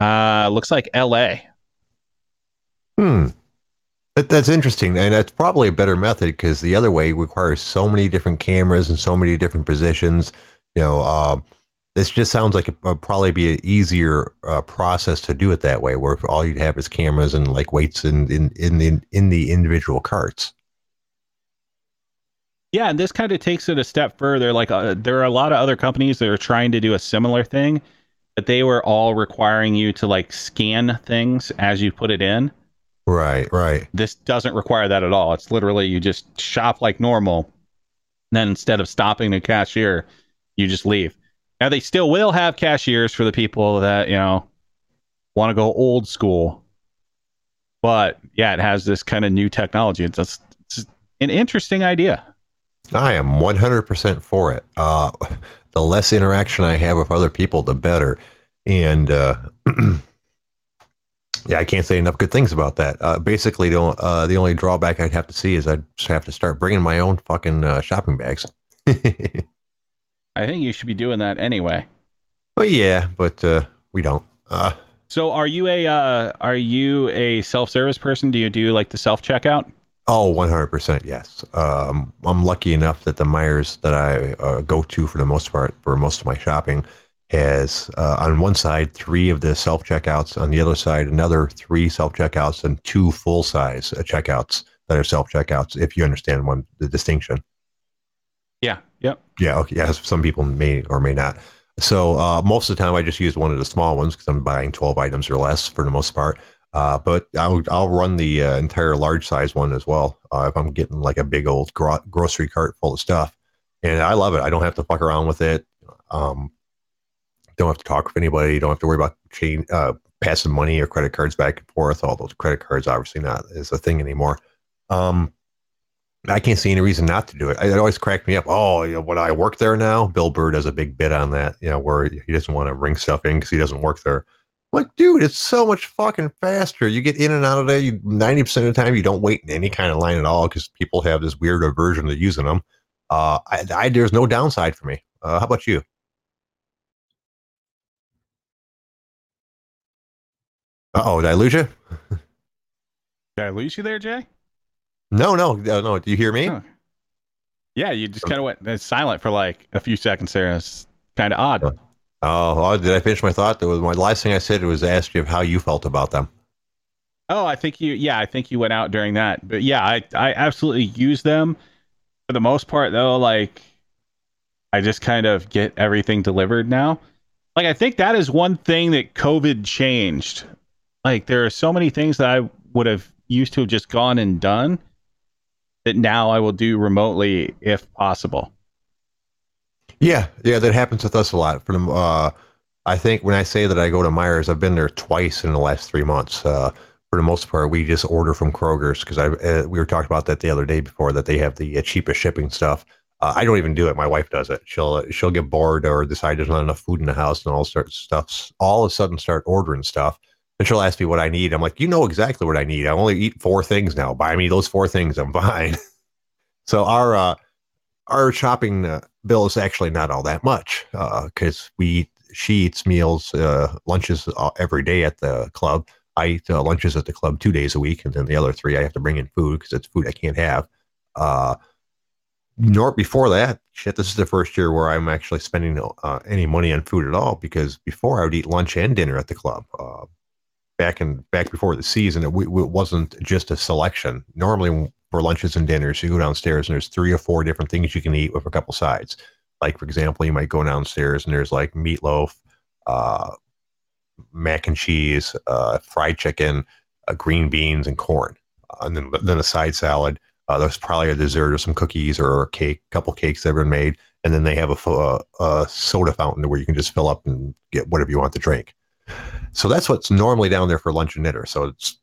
uh looks like LA. Hmm. That, that's interesting, and that's probably a better method because the other way requires so many different cameras and so many different positions. You know, uh, this just sounds like it would probably be an easier uh, process to do it that way, where all you'd have is cameras and like weights in in in the in the individual carts. Yeah, and this kind of takes it a step further. Like uh, there are a lot of other companies that are trying to do a similar thing, but they were all requiring you to like scan things as you put it in. Right, right. This doesn't require that at all. It's literally you just shop like normal. And Then instead of stopping the cashier, you just leave. Now they still will have cashiers for the people that, you know, want to go old school. But yeah, it has this kind of new technology. It's, just, it's an interesting idea. I am 100% for it. Uh, the less interaction I have with other people, the better. And uh, yeah, I can't say enough good things about that. Uh, basically, the, uh, the only drawback I'd have to see is I'd just have to start bringing my own fucking uh, shopping bags. I think you should be doing that anyway. Well, yeah, but uh, we don't. Uh, So are you a uh, are you a self service person? Do you do like the self checkout? Oh, 100% yes. Um, I'm lucky enough that the Meijers that I uh, go to for the most part, for most of my shopping, has uh, on one side three of the self checkouts, on the other side another three self checkouts, and two full size uh, checkouts that are self checkouts. If you understand one the distinction. Yeah. Yep. Yeah. Okay. Yeah. Some people may or may not. So uh, most of the time, I just use one of the small ones because I'm buying 12 items or less for the most part. Uh, but I'll I'll run the uh, entire large size one as well uh, if I'm getting like a big old gro- grocery cart full of stuff, and I love it. I don't have to fuck around with it. Um, don't have to talk with anybody. Don't have to worry about chain uh, passing money or credit cards back and forth. All those credit cards obviously not is a thing anymore. Um, I can't see any reason not to do it. It always cracked me up. Oh, you know, when I work there now, Bill Burr does a big bit on that. You know, where he doesn't want to bring stuff in because he doesn't work there. Like, dude, it's so much fucking faster. You get in and out of there. You ninety percent of the time you don't wait in any kind of line at all because people have this weird aversion to using them. Uh, I, I, there's no downside for me. Uh, how about you? Uh oh, did I lose you? Did I lose you there, Jay? No, no, no, no. Do you hear me? Oh. Yeah, you just kind of went uh, silent for like a few seconds there. It's kind of odd. Oh, did I finish my thought? That was my last thing I said was ask you how you felt about them. Oh, I think you. Yeah, I think you went out during that. But yeah, I I absolutely use them for the most part though. Like, I just kind of get everything delivered now. Like, I think that is one thing that COVID changed. Like, there are so many things that I would have used to have just gone and done that now I will do remotely if possible. Yeah, yeah, that happens with us a lot. The, uh, I think when I say that I go to Meijers, I've been there twice in the last three months. Uh, for the most part, we just order from Kroger's because I uh, we were talking about that the other day before that they have the uh, cheapest shipping stuff. Uh, I don't even do it. My wife does it. She'll she'll get bored or decide there's not enough food in the house and all sorts of stuff. All of a sudden, start ordering stuff. And she'll ask me what I need. I'm like, you know exactly what I need. I only eat four things now. Buy me those four things. I'm fine. so our uh, our shopping uh, bill is actually not all that much because we she eats meals, uh, lunches uh, every day at the club. I eat uh, lunches at the club two days a week, and then the other three I have to bring in food because it's food I can't have. Uh, nor before that, shit, this is the first year where I'm actually spending uh, any money on food at all because before I would eat lunch and dinner at the club. Uh, back in back before the season, it, it wasn't just a selection. Normally, for lunches and dinners, you go downstairs and there's three or four different things you can eat with a couple sides. Like for example, you might go downstairs and there's like meatloaf, uh, mac and cheese, uh, fried chicken, uh, green beans, and corn, uh, and then then a side salad. Uh, there's probably a dessert or some cookies or a cake, couple cakes that have been made, and then they have a, a, a soda fountain where you can just fill up and get whatever you want to drink. So that's what's normally down there for lunch and dinner. So it's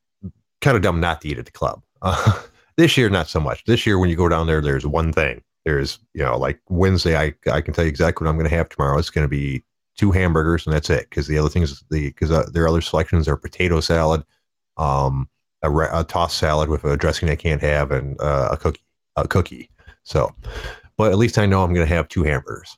kind of dumb not to eat at the club. Uh, this year, not so much. This year, when you go down there, there's one thing. There's, you know, like Wednesday, I, I can tell you exactly what I'm going to have tomorrow. It's going to be two hamburgers and that's it. Because the other things, the because uh, their other selections are potato salad, um, a, a tossed salad with a dressing I can't have, and uh, a cookie, a cookie. So, but at least I know I'm going to have two hamburgers.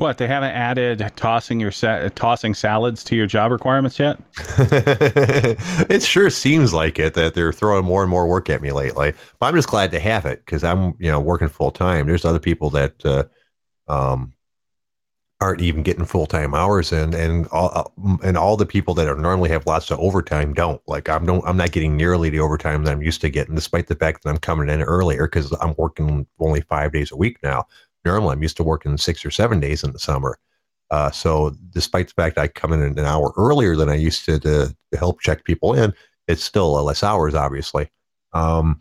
What they haven't added tossing your sa- tossing salads to your job requirements yet? it sure seems like it that they're throwing more and more work at me lately. But I'm just glad to have it because I'm you know working full time. There's other people that uh, um, aren't even getting full time hours, and and all uh, and all the people that are normally have lots of overtime don't. Like I'm don't I'm not getting nearly the overtime that I'm used to getting, despite the fact that I'm coming in earlier because I'm working only five days a week now I'm used to working six or seven days in the summer. Uh, so despite the fact I come in an hour earlier than I used to, to, to help check people in, it's still less hours, obviously. Um,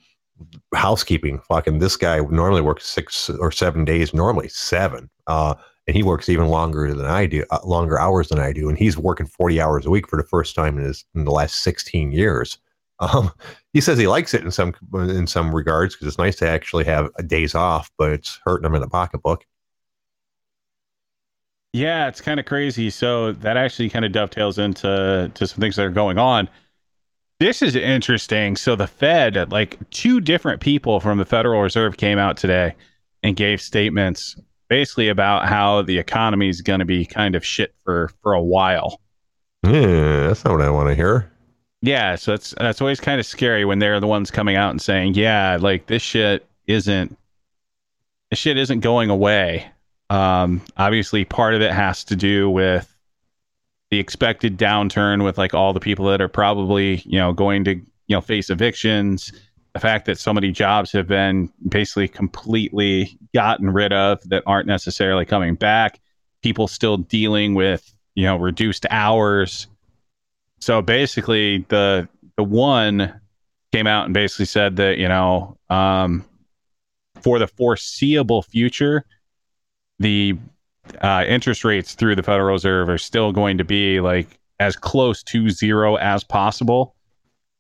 housekeeping, fucking this guy normally works six or seven days, normally seven. Uh, and he works even longer than I do, uh, longer hours than I do, and he's working forty hours a week for the first time in his in the last sixteen years. Um, he says he likes it in some in some regards because it's nice to actually have days off, but it's hurting him in the pocketbook. Yeah, it's kind of crazy. So that actually kind of dovetails into to some things that are going on. This is interesting. So the Fed, like two different people from the Federal Reserve came out today and gave statements basically about how the economy is going to be kind of shit for for a while. Yeah, that's not what I want to hear. Yeah, so that's that's always kind of scary when they're the ones coming out and saying, "Yeah, like this shit isn't this shit isn't going away." Um, obviously, part of it has to do with the expected downturn with like all the people that are probably you know going to you know face evictions. The fact that so many jobs have been basically completely gotten rid of that aren't necessarily coming back. People still dealing with you know reduced hours so basically, the the one came out and basically said that you know um, for the foreseeable future, the uh, interest rates through the Federal Reserve are still going to be like as close to zero as possible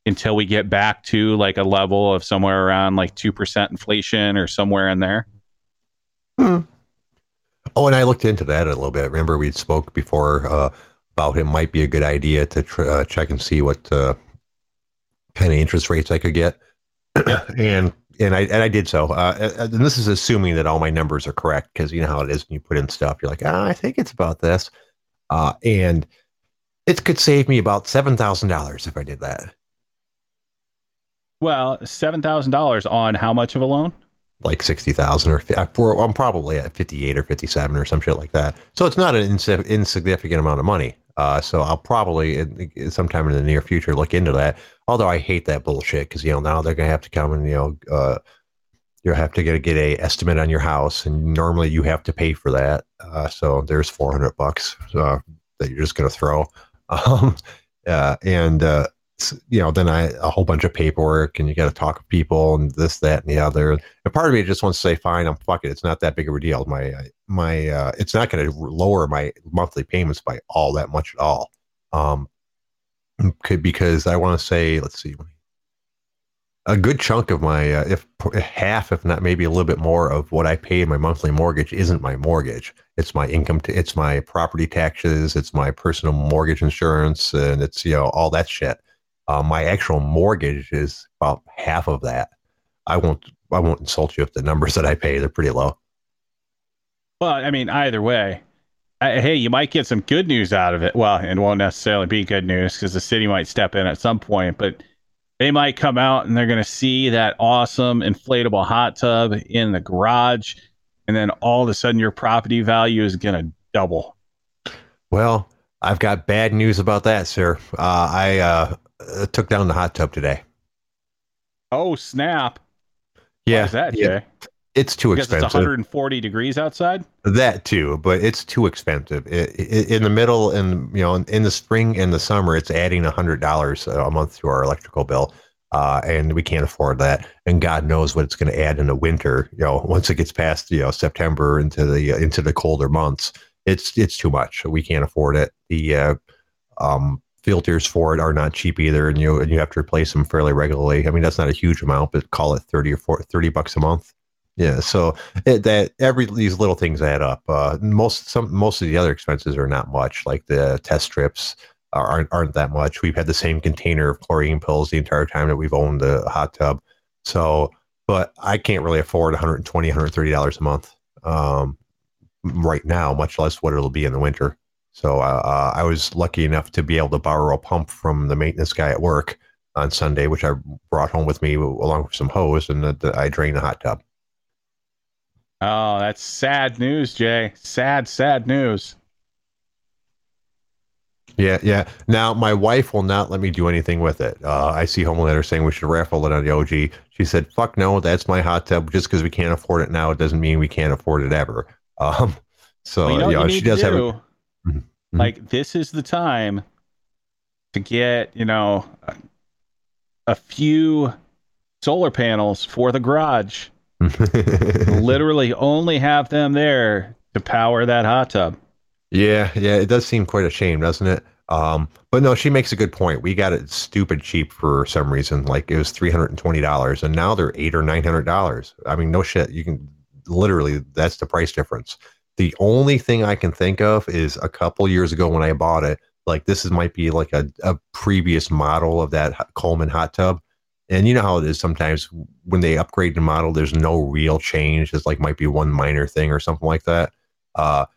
until we get back to like a level of somewhere around like 2% inflation or somewhere in there. Hmm. Oh, and I looked into that a little bit. Remember, we spoke before uh, about it might be a good idea to tr- uh, check and see what uh, kind of interest rates I could get. and and I and I did so. Uh, and this is assuming that all my numbers are correct because you know how it is when you put in stuff. You're like, ah, I think it's about this, uh, and it could save me about seven thousand dollars if I did that. Well, seven thousand dollars on how much of a loan? like 60,000 or I'm probably at 58 or 57 or some shit like that. So it's not an ins- insignificant amount of money. Uh, so I'll probably sometime in the near future look into that. Although I hate that bullshit because you know now they're gonna have to come and you know uh, you have to get a, get a estimate on your house, and normally you have to pay for that. Uh, so there's 400 bucks uh, that you're just gonna throw. Um, uh, and uh, you know, then I a whole bunch of paperwork and you got to talk to people and this, that, and the other. And part of me just wants to say, fine, I'm fuck it. It's not that big of a deal. My my uh, it's not going to lower my monthly payments by all that much at all. Um, could because I want to say, let's see, a good chunk of my, uh, if half, if not maybe a little bit more of what I pay my monthly mortgage isn't my mortgage. It's my income. T- it's my property taxes. It's my personal mortgage insurance, and it's you know all that shit. Uh, my actual mortgage is about half of that. I won't I won't insult you if the numbers that I pay they're pretty low. Well, I mean, either way, I, hey, you might get some good news out of it. Well, it won't necessarily be good news because the city might step in at some point, but they might come out and they're going to see that awesome inflatable hot tub in the garage, and then all of a sudden your property value is going to double. Well, I've got bad news about that, sir. Uh, I uh, uh, took down the hot tub today. Oh snap! Yeah, that yeah. Jay? It's too because expensive. It's 140 degrees outside. That too, but it's too expensive. It, it, in the middle, and you know, in, in, the spring and the summer, it's adding a hundred dollars a month to our electrical bill, uh, and we can't afford that. And God knows what it's going to add in the winter. You know, once it gets past you know September into the into the colder months, it's it's too much. We can't afford it. The uh, um, filters for it are not cheap either, and you and you have to replace them fairly regularly. I mean, that's not a huge amount, but call it thirty or 40, 30 bucks a month. Yeah, so it, that every these little things add up. Uh, most some most of the other expenses are not much, like the test strips aren't aren't that much. We've had the same container of chlorine pills the entire time that we've owned the hot tub. So, but I can't really afford 120 130 dollars a month um, right now, much less what it'll be in the winter. So uh, uh, I was lucky enough to be able to borrow a pump from the maintenance guy at work on Sunday, which I brought home with me along with some hose, and the, the, I drained the hot tub. Oh, that's sad news, Jay. Sad, sad news. Yeah, yeah. Now my wife will not let me do anything with it. Uh, I see Homelander saying we should raffle it on the OG. She said, "Fuck no, that's my hot tub. Just because we can't afford it now, it doesn't mean we can't afford it ever." Um, so well, you know, you know she does do? have. A, Mm-hmm. Like this is the time to get, you know, a few solar panels for the garage. Literally only have them there to power that hot tub. Yeah, yeah, it does seem quite a shame, doesn't it? Um, but no, she makes a good point. We got it stupid cheap for some reason. Like it was three hundred and twenty dollars, and now they're eight or nine hundred dollars. I mean, no shit. You can literally that's the price difference. The only thing I can think of is a couple years ago when I bought it. Like this is might be like a, a previous model of that Coleman hot tub. And you know how it is sometimes when they upgrade the model, there's no real change. It's like might be one minor thing or something like that. Uh,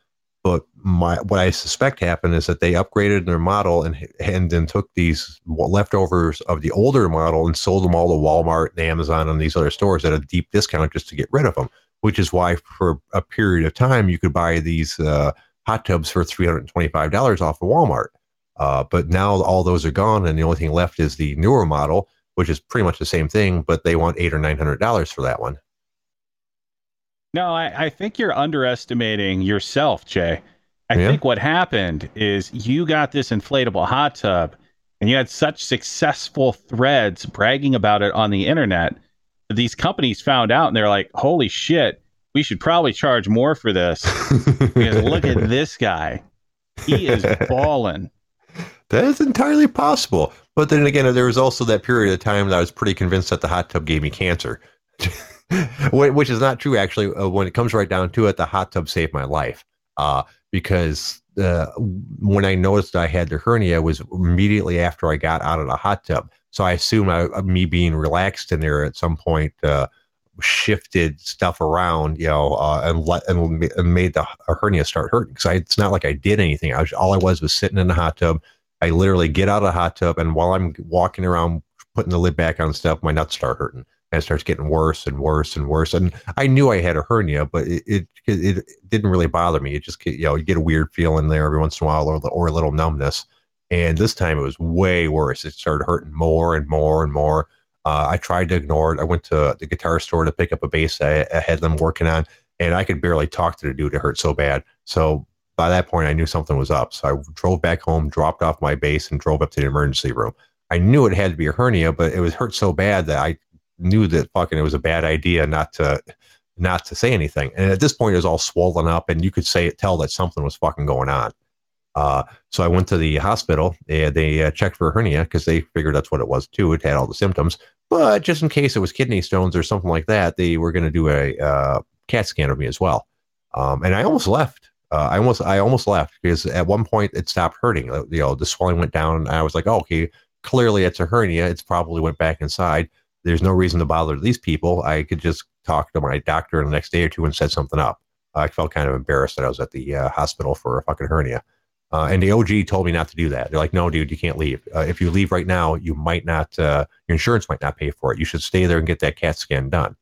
but my what I suspect happened is that they upgraded their model and and then took these leftovers of the older model and sold them all to Walmart and Amazon and these other stores at a deep discount just to get rid of them. Which is why for a period of time you could buy these uh, hot tubs for three hundred and twenty five dollars off of Walmart. Uh, but now all those are gone, and the only thing left is the newer model, which is pretty much the same thing, but they want eight or nine hundred dollars for that one. No, I, I think you're underestimating yourself, Jay. I yeah. think what happened is you got this inflatable hot tub and you had such successful threads bragging about it on the internet. These companies found out and they're like, holy shit, we should probably charge more for this. because look at this guy. He is balling. That is entirely possible. But then again, there was also that period of time that I was pretty convinced that the hot tub gave me cancer. which is not true actually. Uh, when it comes right down to it, the hot tub saved my life uh, because uh, when I noticed I had the hernia was immediately after I got out of the hot tub. So I assume I, uh, me being relaxed in there at some point uh, shifted stuff around, you know, uh, and let and, and made the hernia start hurting. Because it's not like I did anything. I was all I was was sitting in the hot tub. I literally get out of the hot tub, and while I'm walking around putting the lid back on stuff, my nuts start hurting and it starts getting worse and worse and worse. And I knew I had a hernia, but it it, it didn't really bother me. It just you know you get a weird feeling there every once in a while, or or a little numbness. And this time it was way worse. It started hurting more and more and more. Uh, I tried to ignore it. I went to the guitar store to pick up a bass I, I had them working on, and I could barely talk to the dude. It hurt so bad. So by that point, I knew something was up. So I drove back home, dropped off my bass, and drove up to the emergency room. I knew it had to be a hernia, but it was hurt so bad that I knew that fucking it was a bad idea not to not to say anything. And at this point, it was all swollen up, and you could say it tell that something was fucking going on. Uh, so I went to the hospital. and they uh, checked for hernia because they figured that's what it was too. It had all the symptoms, but just in case it was kidney stones or something like that, they were going to do a uh, CAT scan of me as well. Um, and I almost left. Uh, I almost I almost left because at one point it stopped hurting. You know, the swelling went down, I was like, oh, okay, clearly it's a hernia. It's probably went back inside there's no reason to bother these people. I could just talk to my doctor the next day or two and set something up. I felt kind of embarrassed that I was at the uh, hospital for a fucking hernia. Uh, and the OG told me not to do that. They're like, no, dude, you can't leave. Uh, if you leave right now, you might not, uh, your insurance might not pay for it. You should stay there and get that CAT scan done.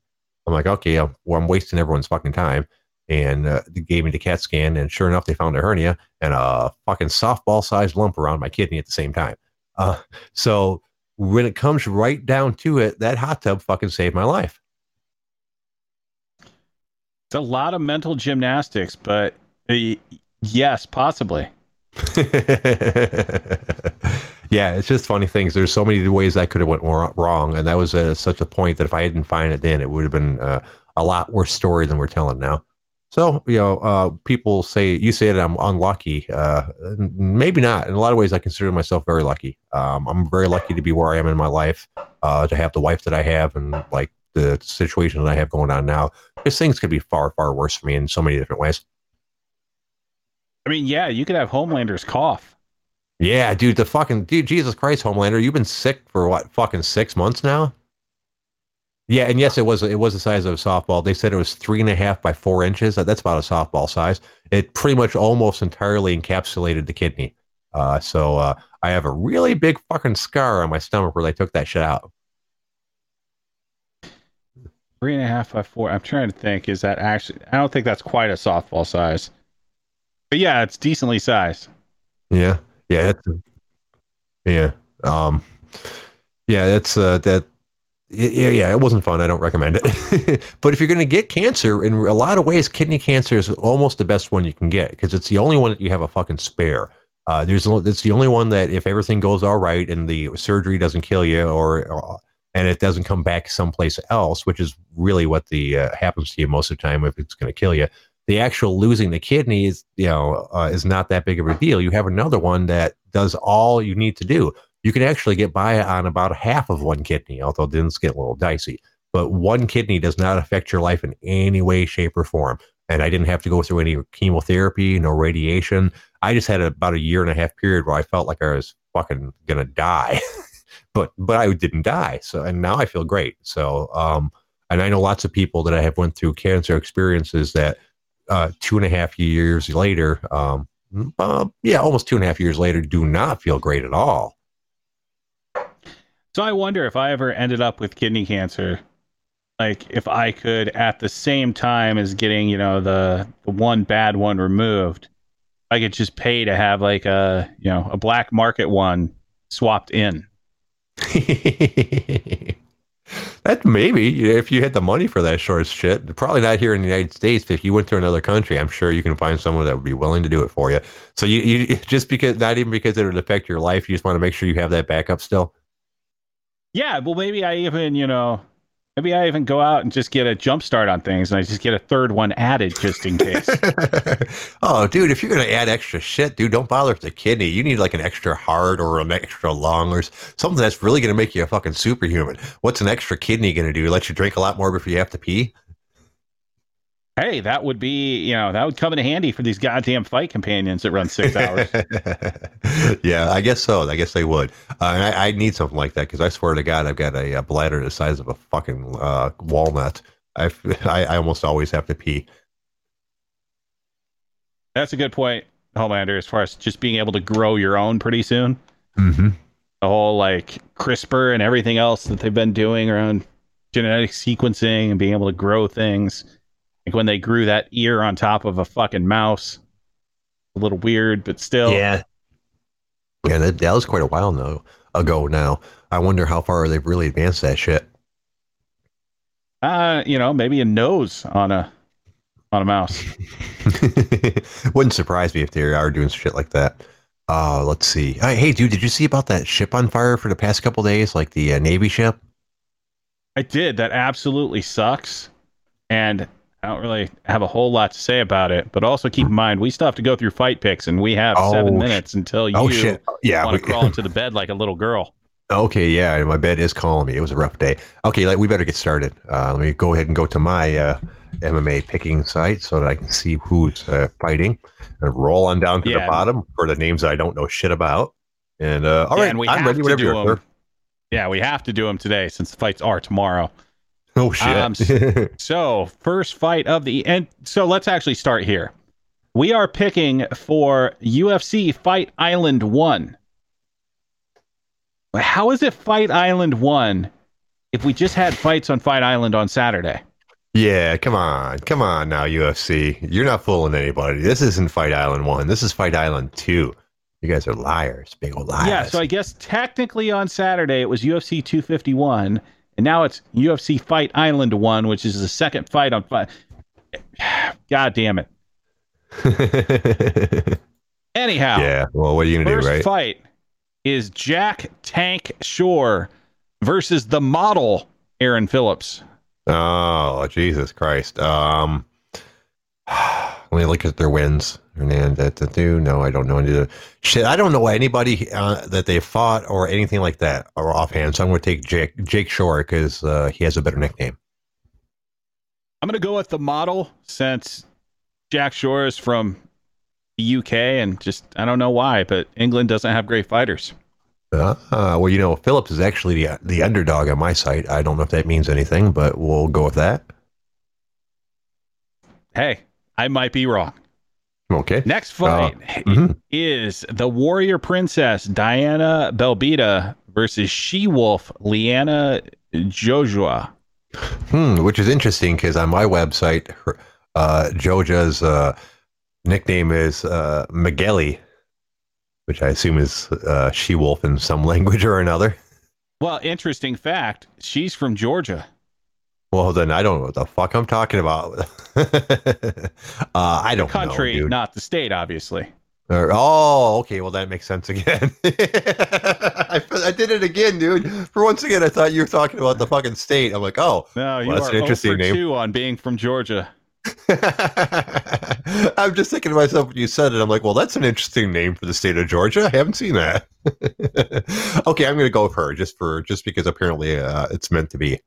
I'm like, okay, I'm, well, I'm wasting everyone's fucking time. And uh, they gave me the CAT scan, and sure enough, they found a hernia and a fucking softball sized lump around my kidney at the same time. Uh, so when it comes right down to it, that hot tub fucking saved my life. It's a lot of mental gymnastics, but uh, yes, possibly. yeah, it's just funny things. There's so many ways I could have went wrong, and that was uh, such a point that if I didn't find it then, it would have been uh, a lot worse story than we're telling now. So, you know, uh, people say, you say that I'm unlucky. Uh, maybe not. In a lot of ways, I consider myself very lucky. Um, I'm very lucky to be where I am in my life, uh, to have the wife that I have and like the situation that I have going on now. Because things could be far, far worse for me in so many different ways. I mean, yeah, you could have Homelander's cough. Yeah, dude, the fucking, dude, Jesus Christ, Homelander, you've been sick for what, fucking six months now? Yeah, and yes, it was it was the size of a softball. They said it was three and a half by four inches. That's about a softball size. It pretty much almost entirely encapsulated the kidney. Uh, so uh, I have a really big fucking scar on my stomach where they took that shit out. Three and a half by four. I'm trying to think. Is that actually? I don't think that's quite a softball size. But yeah, it's decently sized. Yeah, yeah, yeah. Um, yeah, that's uh, that yeah, yeah, it wasn't fun. I don't recommend it. but if you're going to get cancer, in a lot of ways, kidney cancer is almost the best one you can get because it's the only one that you have a fucking spare. Uh, there's it's the only one that if everything goes all right and the surgery doesn't kill you or, or and it doesn't come back someplace else, which is really what the uh, happens to you most of the time if it's going to kill you. The actual losing the kidney is you know uh, is not that big of a deal. You have another one that does all you need to do. You can actually get by on about half of one kidney, although things get a little dicey. But one kidney does not affect your life in any way, shape, or form. And I didn't have to go through any chemotherapy, no radiation. I just had a, about a year and a half period where I felt like I was fucking gonna die, but but I didn't die. So and now I feel great. So um, and I know lots of people that I have went through cancer experiences that uh, two and a half years later, um, uh, yeah, almost two and a half years later, do not feel great at all. So I wonder if I ever ended up with kidney cancer, like if I could at the same time as getting, you know, the, the one bad one removed, I could just pay to have like a, you know, a black market one swapped in. that maybe if you had the money for that short shit, probably not here in the United States. But if you went to another country, I'm sure you can find someone that would be willing to do it for you. So you, you just because not even because it would affect your life, you just want to make sure you have that backup still. Yeah, well, maybe I even, you know, maybe I even go out and just get a jump start on things, and I just get a third one added just in case. oh, dude, if you're gonna add extra shit, dude, don't bother with the kidney. You need like an extra heart or an extra lung or something that's really gonna make you a fucking superhuman. What's an extra kidney gonna do? Let you drink a lot more before you have to pee? Hey, that would be, you know, that would come in handy for these goddamn fight companions that run six hours. yeah, I guess so. I guess they would. Uh, I, I, need something like that because I swear to God, I've got a, a bladder the size of a fucking uh, walnut. I, I almost always have to pee. That's a good point, Homelander, as far as just being able to grow your own pretty soon. Mm-hmm. The whole like CRISPR and everything else that they've been doing around genetic sequencing and being able to grow things like when they grew that ear on top of a fucking mouse. A little weird, but still. Yeah. Yeah, that, that was quite a while now, ago now. I wonder how far they've really advanced that shit. Uh, you know, maybe a nose on a on a mouse. Wouldn't surprise me if they are doing shit like that. Uh, let's see. Uh, hey, dude, did you see about that ship on fire for the past couple days, like the uh, Navy ship? I did. That absolutely sucks. And I don't really have a whole lot to say about it, but also keep in mind we still have to go through fight picks, and we have oh, seven minutes until oh, you oh, shit. Yeah, want to crawl into the bed like a little girl. Okay, yeah, my bed is calling me. It was a rough day. Okay, like, we better get started. Uh, let me go ahead and go to my uh, MMA picking site so that I can see who's uh, fighting and roll on down to yeah. the bottom for the names I don't know shit about. And uh, all yeah, right, I'm ready. Whatever you're. Yeah, we have to do them today since the fights are tomorrow. Oh shit! Um, so first fight of the and so let's actually start here. We are picking for UFC Fight Island One. How is it Fight Island One if we just had fights on Fight Island on Saturday? Yeah, come on, come on now, UFC. You're not fooling anybody. This isn't Fight Island One. This is Fight Island Two. You guys are liars, big old liars. Yeah, so I guess technically on Saturday it was UFC 251 and now it's UFC Fight Island one, which is the second fight on fight. God damn it. Anyhow, yeah. Well, what are you gonna do, right? Fight is Jack Tank Shore versus the model Aaron Phillips. Oh, Jesus Christ. Um, let me look at their wins. Hernandez, no, I don't know any shit. I don't know anybody uh, that they fought or anything like that or offhand. So I'm going to take Jake Jake Shore because uh, he has a better nickname. I'm going to go with the model since Jack Shore is from the UK and just I don't know why, but England doesn't have great fighters. Uh, well, you know, Phillips is actually the the underdog on my site. I don't know if that means anything, but we'll go with that. Hey, I might be wrong. Okay. Next fight uh, mm-hmm. is the Warrior Princess Diana Belbita versus She Wolf Liana Jojua. Hmm, which is interesting because on my website, uh, Joja's uh, nickname is uh, Migueli, which I assume is uh, She Wolf in some language or another. Well, interesting fact: she's from Georgia. Well, then I don't know what the fuck I'm talking about. uh, I don't know. the country, know, not the state, obviously. Or, oh, okay. Well, that makes sense again. I, I did it again, dude. For once again, I thought you were talking about the fucking state. I'm like, oh, No, you Well, that's are an interesting name. 2 on being from Georgia. I'm just thinking to myself when you said it. I'm like, well, that's an interesting name for the state of Georgia. I haven't seen that. okay, I'm going to go with her just for just because apparently uh, it's meant to be.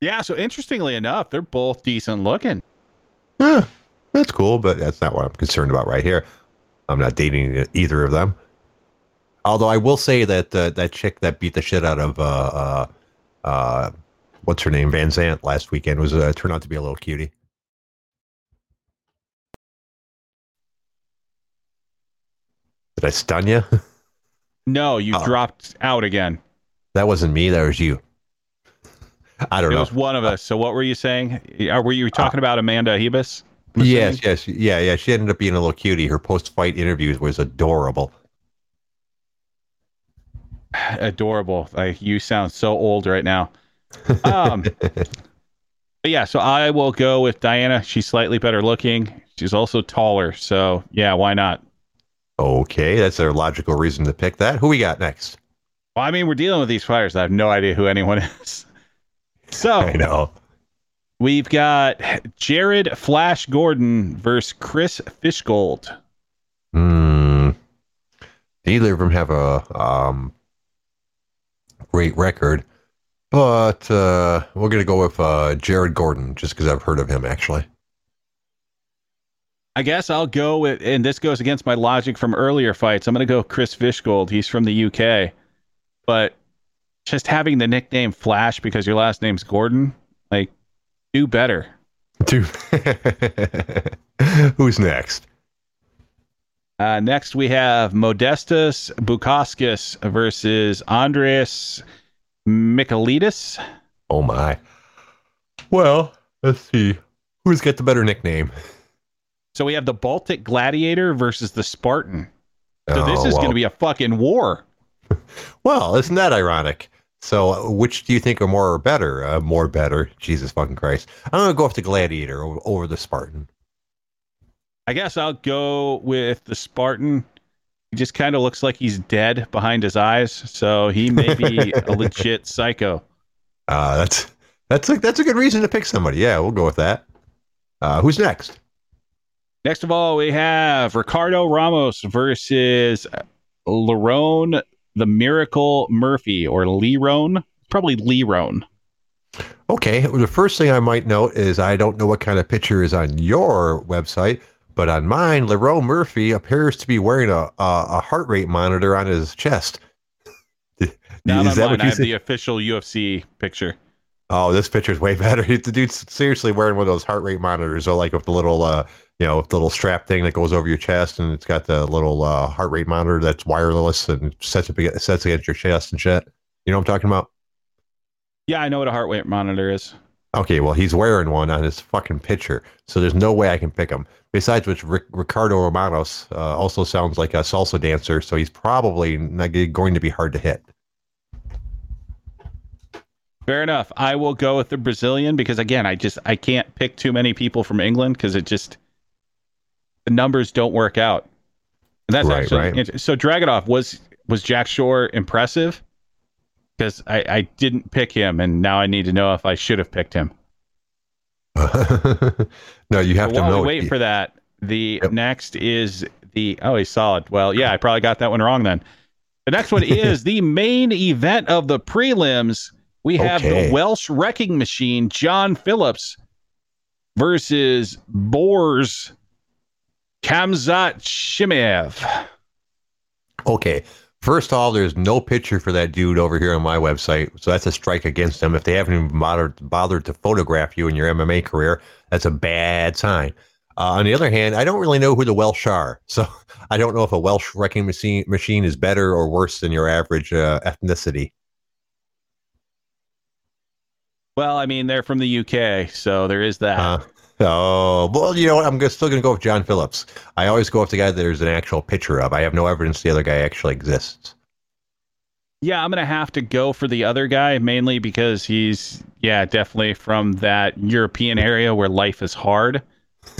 Yeah, so interestingly enough, they're both decent looking. Yeah, that's cool, but that's not what I'm concerned about right here. I'm not dating either of them. Although I will say that uh, that chick that beat the shit out of uh, uh, uh, what's her name VanZant last weekend was uh, turned out to be a little cutie. Did I stun you? No, you Oh. dropped out again. that wasn't me. That was you. I don't It know. It was one of us. So what were you saying? Are, were you talking about Amanda Ribas? Yes, yes, yeah, yeah. She ended up being a little cutie. Her post-fight interviews was adorable. Adorable. Like you sound so old right now. Um, but yeah, so I will go with Diana. She's slightly better looking. She's also taller. So yeah, why not? Okay, that's a logical reason to pick that. Who we got next? Well, I mean, we're dealing with these fighters. I have no idea who anyone is. So I know. we've got Jared Flash Gordon versus Chris Fishgold. Hmm. Neither of them have a um, great record, but uh, we're gonna go with uh, Jared Gordon just because I've heard of him actually. I guess I'll go with, and this goes against my logic from earlier fights. I'm going to go Chris Fishgold. He's from the UK, but just having the nickname Flash because your last name's Gordon, like, do better. Two. Who's next? Uh, next, we have Modestas Bukauskas versus Andreas Michailidis. Oh my. Well, let's see. Who's got the better nickname? So we have the Baltic Gladiator versus the Spartan. So this Oh, is well. going to be a fucking war. Well, isn't that ironic? So, which do you think are more or better? Uh, more better. Jesus fucking Christ. I'm going to go with the Gladiator over, over the Spartan. I guess I'll go with the Spartan. He just kind of looks like he's dead behind his eyes, so he may be a legit psycho. Uh, that's that's a, that's a good reason to pick somebody. Yeah, we'll go with that. Uh, who's next? Next of all, we have Ricardo Ramos versus Lerone the Miracle Murphy or Lerone. Probably Lerone. Okay, well, the first thing I might note is I don't know what kind of picture is on your website, but on mine, Lerone Murphy appears to be wearing a a, a heart rate monitor on his chest. Not is on that mine. what I have said? the official UFC picture. Oh, this picture's way better. The dude's seriously wearing one of those heart rate monitors, so like with the little, uh, you know, the little strap thing that goes over your chest, and it's got the little uh, heart rate monitor that's wireless and sets up sets against your chest and shit. You know what I'm talking about? Yeah, I know what a heart rate monitor is. Okay, well, he's wearing one on his fucking picture, so there's no way I can pick him. Besides which, Ric- Ricardo Romanos uh, also sounds like a salsa dancer, so he's probably not going to be hard to hit. Fair enough. I will go with the Brazilian because again, I just I can't pick too many people from England because it just the numbers don't work out. And that's Right, actually right. so. Dragonov was was Jack Shore impressive? Because I I didn't pick him, and now I need to know if I should have picked him. no, you have But to while know. we wait for that, the Yep. next is the oh he's solid. Well, yeah, I probably got that one wrong then. The next one is the main event of the prelims. We have Okay. the Welsh wrecking machine, John Phillips, versus Borz Khamzat Chimaev. Okay. First off, there's no picture for that dude over here on my website, so that's a strike against them. If they haven't even bothered bothered to photograph you in your MMA career, that's a bad sign. Uh, on the other hand, I don't really know who the Welsh are, so I don't know if a Welsh wrecking machine machine is better or worse than your average uh, ethnicity. Well, I mean they're from the UK, so there is that. Uh, oh, well, you know what? I'm still going to go with John Phillips. I always go with the guy that there's an actual picture of. I have no evidence the other guy actually exists. Yeah, I'm gonna have to go for the other guy mainly because he's yeah definitely from that European area where life is hard.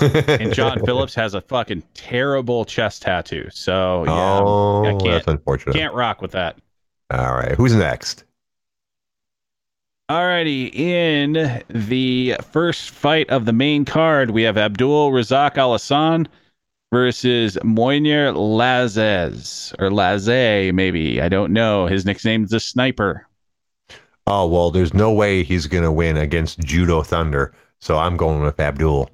and John Phillips has a fucking terrible chest tattoo. So yeah, oh, I can't- that's unfortunate. can't rock with that. All right, who's next? Alrighty, in the first fight of the main card, we have Abdul Razak Alhassan versus Mounir Lazzez or Laze, maybe. I don't know. His nickname's the Sniper. Oh well, there's no way he's gonna win against Judo Thunder, so I'm going with Abdul.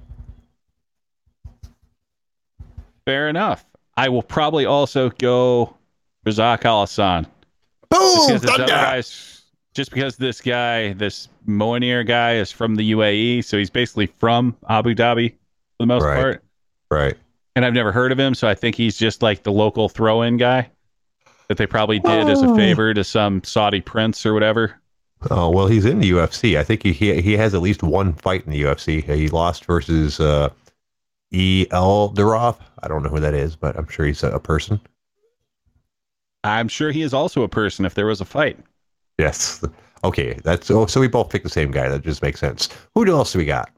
Fair enough. I will probably also go Razak Al Hassan. Boom! Thunder! Guy's, just because this guy, this Mounir guy, is from the UAE, so he's basically from Abu Dhabi for the most Right. part. Right. and I've never heard of him, so I think he's just like the local throw-in guy that they probably did as a Oh. favor to some Saudi prince or whatever. Oh well, he's in the UFC. I think he he, he has at least one fight in the UFC. He lost versus uh, E. L. Duroff. I don't know who that is, but I'm sure he's a, a person. I'm sure he is also a person if there was a fight. Yes. Okay. That's oh, so we both picked the same guy. That just makes sense. Who else do we got?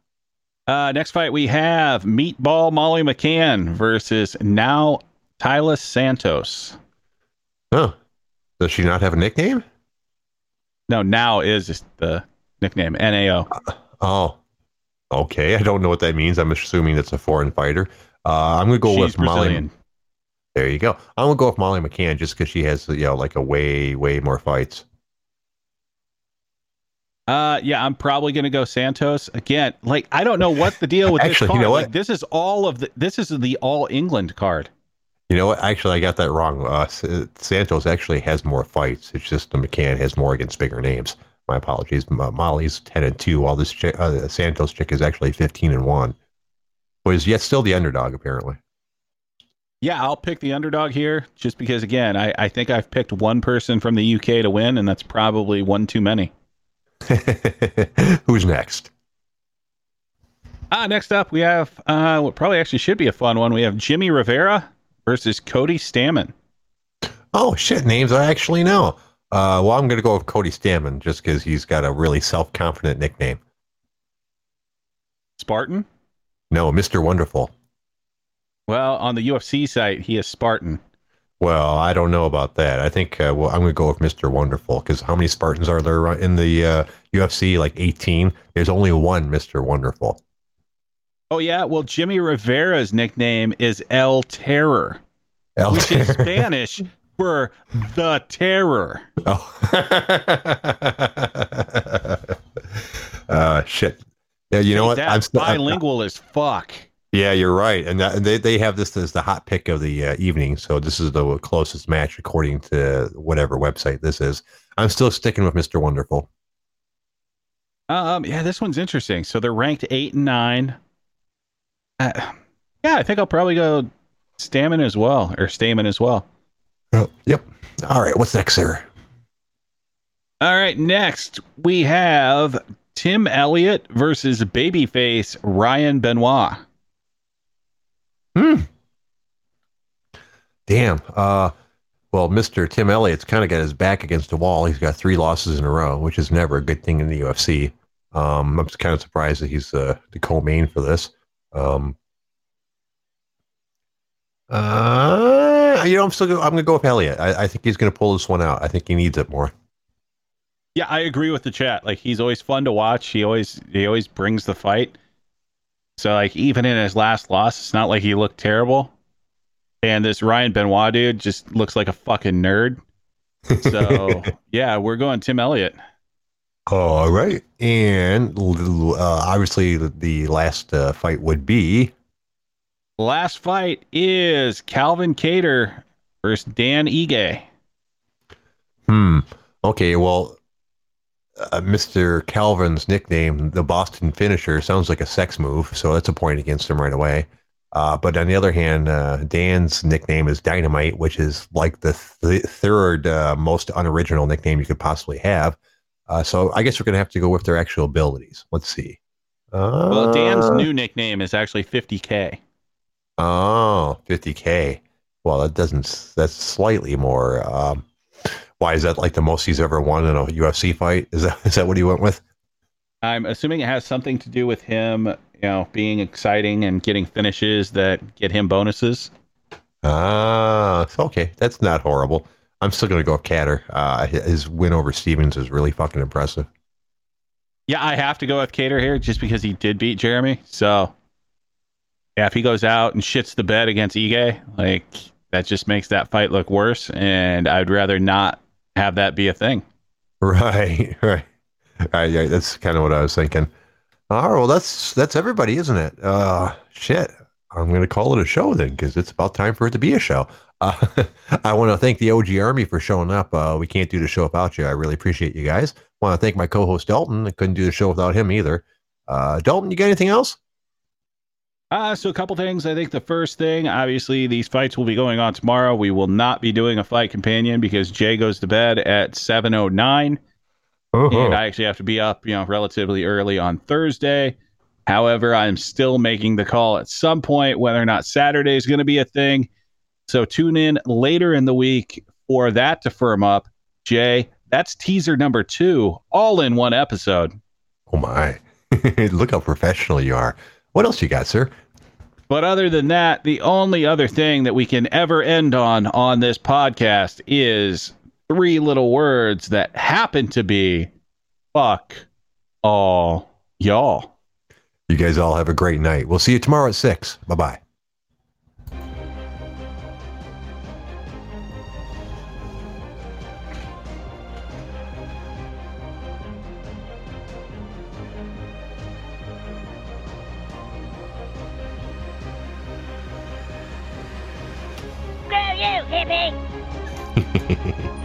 Uh, next fight we have Meatball Molly McCann versus now Taila Santos. Huh? Does she not have a nickname? No, now is the nickname NAO. Oh, okay. I don't know what that means. I'm assuming it's a foreign fighter. Uh, I'm gonna go She's with Molly. There you go. I'm gonna go with Molly McCann just because she has you know like a way way more fights. Uh, yeah, I'm probably gonna go Santos again. Like, I don't know what the deal with Actually, this you know what? Like, this is all of the. This is the All England card. You know what? Actually, I got that wrong. Uh, Santos actually has more fights. It's just the McCann has more against bigger names. My apologies. Molly's ten and two, while this chick, uh, Santos chick is actually fifteen and one. But is yet still the underdog apparently. Yeah, I'll pick the underdog here just because, again, I, I think I've picked one person from the UK to win, and that's probably one too many. Who's next? Ah, next up, we have uh, what probably actually should be a fun one. We have Jimmy Rivera versus Cody Stamann. Oh shit! Names I actually know. Uh, well, I'm gonna go with Cody Stamann just because he's got a really self confident nickname. Spartan? No, Mister Wonderful. Well, on the UFC site, he is Spartan. Well, I don't know about that. I think uh, well, I'm going to go with Mr. Wonderful because how many Spartans are there in the uh, UFC? Like 18. There's only one Mr. Wonderful. Oh, yeah. Well, Jimmy Rivera's nickname is El Terror, El which is Spanish for the terror. Oh. uh, shit. Yeah, you know what? That's still- bilingual as fuck. Yeah, you're right, and that, they they have this as the hot pick of the uh, evening. So this is the closest match according to whatever website this is. I'm still sticking with Mr. Wonderful. Um, yeah, this one's interesting. So they're ranked eight and nine. Uh, yeah, I think I'll probably go Stamann as well, or Stamann as well. Oh, yep. All right. What's next, sir? All right, next we have Tim Elliott versus babyface Ryan Benoit. Hmm. Damn. Uh, well, Mr. Tim Elliott's kind of got his back against the wall. He's got three losses in a row, which is never a good thing in the UFC. Um, I'm kind of surprised that he's uh, the co-main for this. Um, uh, you know, I'm still. Go- I'm to go with Elliott. I, I think he's to pull this one out. I think he needs it more. Yeah, I agree with the chat. Like he's always fun to watch. He always he always brings the fight. So like even in his last loss, it's not like he looked terrible. And this Ryan Benoit dude just looks like a fucking nerd. So yeah, we're going Tim Elliott. All right, and uh, obviously the, last uh, fight would be Last fight is Calvin Kattar versus Dan Ige. Hmm. Okay. Well, uh, Mr. Calvin's nickname, the Boston Finisher, sounds like a sex move, so that's a point against him right away. Uh, but on the other hand, uh, Dan's nickname is Dynamite, which is like the th- third uh, most unoriginal nickname you could possibly have. Uh, so I guess we're gonna have to go with their actual abilities. Let's see. Uh, Well, Dan's new nickname is actually 50K. Oh, 50k. Well, that doesn't. That's slightly more. Um, why is that like the most he's ever won in a UFC fight? Is that is that what he went with? I'm assuming it has something to do with him, you know, being exciting and getting finishes that get him bonuses. Ah, okay. That's not horrible. I'm still going to go with Kattar. Uh, his win over Stephens is really fucking impressive. Yeah, I have to go with Kattar here just because he did beat Jeremy. So, yeah, if he goes out and shits the bed against Ige, like that just makes that fight look worse. And I'd rather not have that be a thing. Right, right. right, that's kind of what I was thinking. All right, well, that's that's everybody, isn't it? Uh, shit. I'm to call it a show then because it's about time for it to be a show. Uh, I want to thank the OG Army for showing up. Uh, we can't do the show without you. I really appreciate you guys. Want to thank my co-host Dalton. I couldn't do the show without him either. Uh, Dalton, you got anything else? Uh, so a couple things. I think the first thing, obviously, these fights will be going on tomorrow. We will not be doing a fight companion because Jay goes to bed at 7.09. Uh-huh. And I actually have to be up, you know, relatively early on Thursday. However, I'm still making the call at some point whether or not Saturday is going to be a thing. So tune in later in the week for that to firm up. Jay, that's teaser number two, all in one episode. Oh my. Look how professional you are. What else you got, sir? But other than that, the only other thing that we can ever end on on this podcast is three little words that happen to be fuck all y'all. You guys all have a great night. We'll see you tomorrow at 6. Bye bye. Hippie!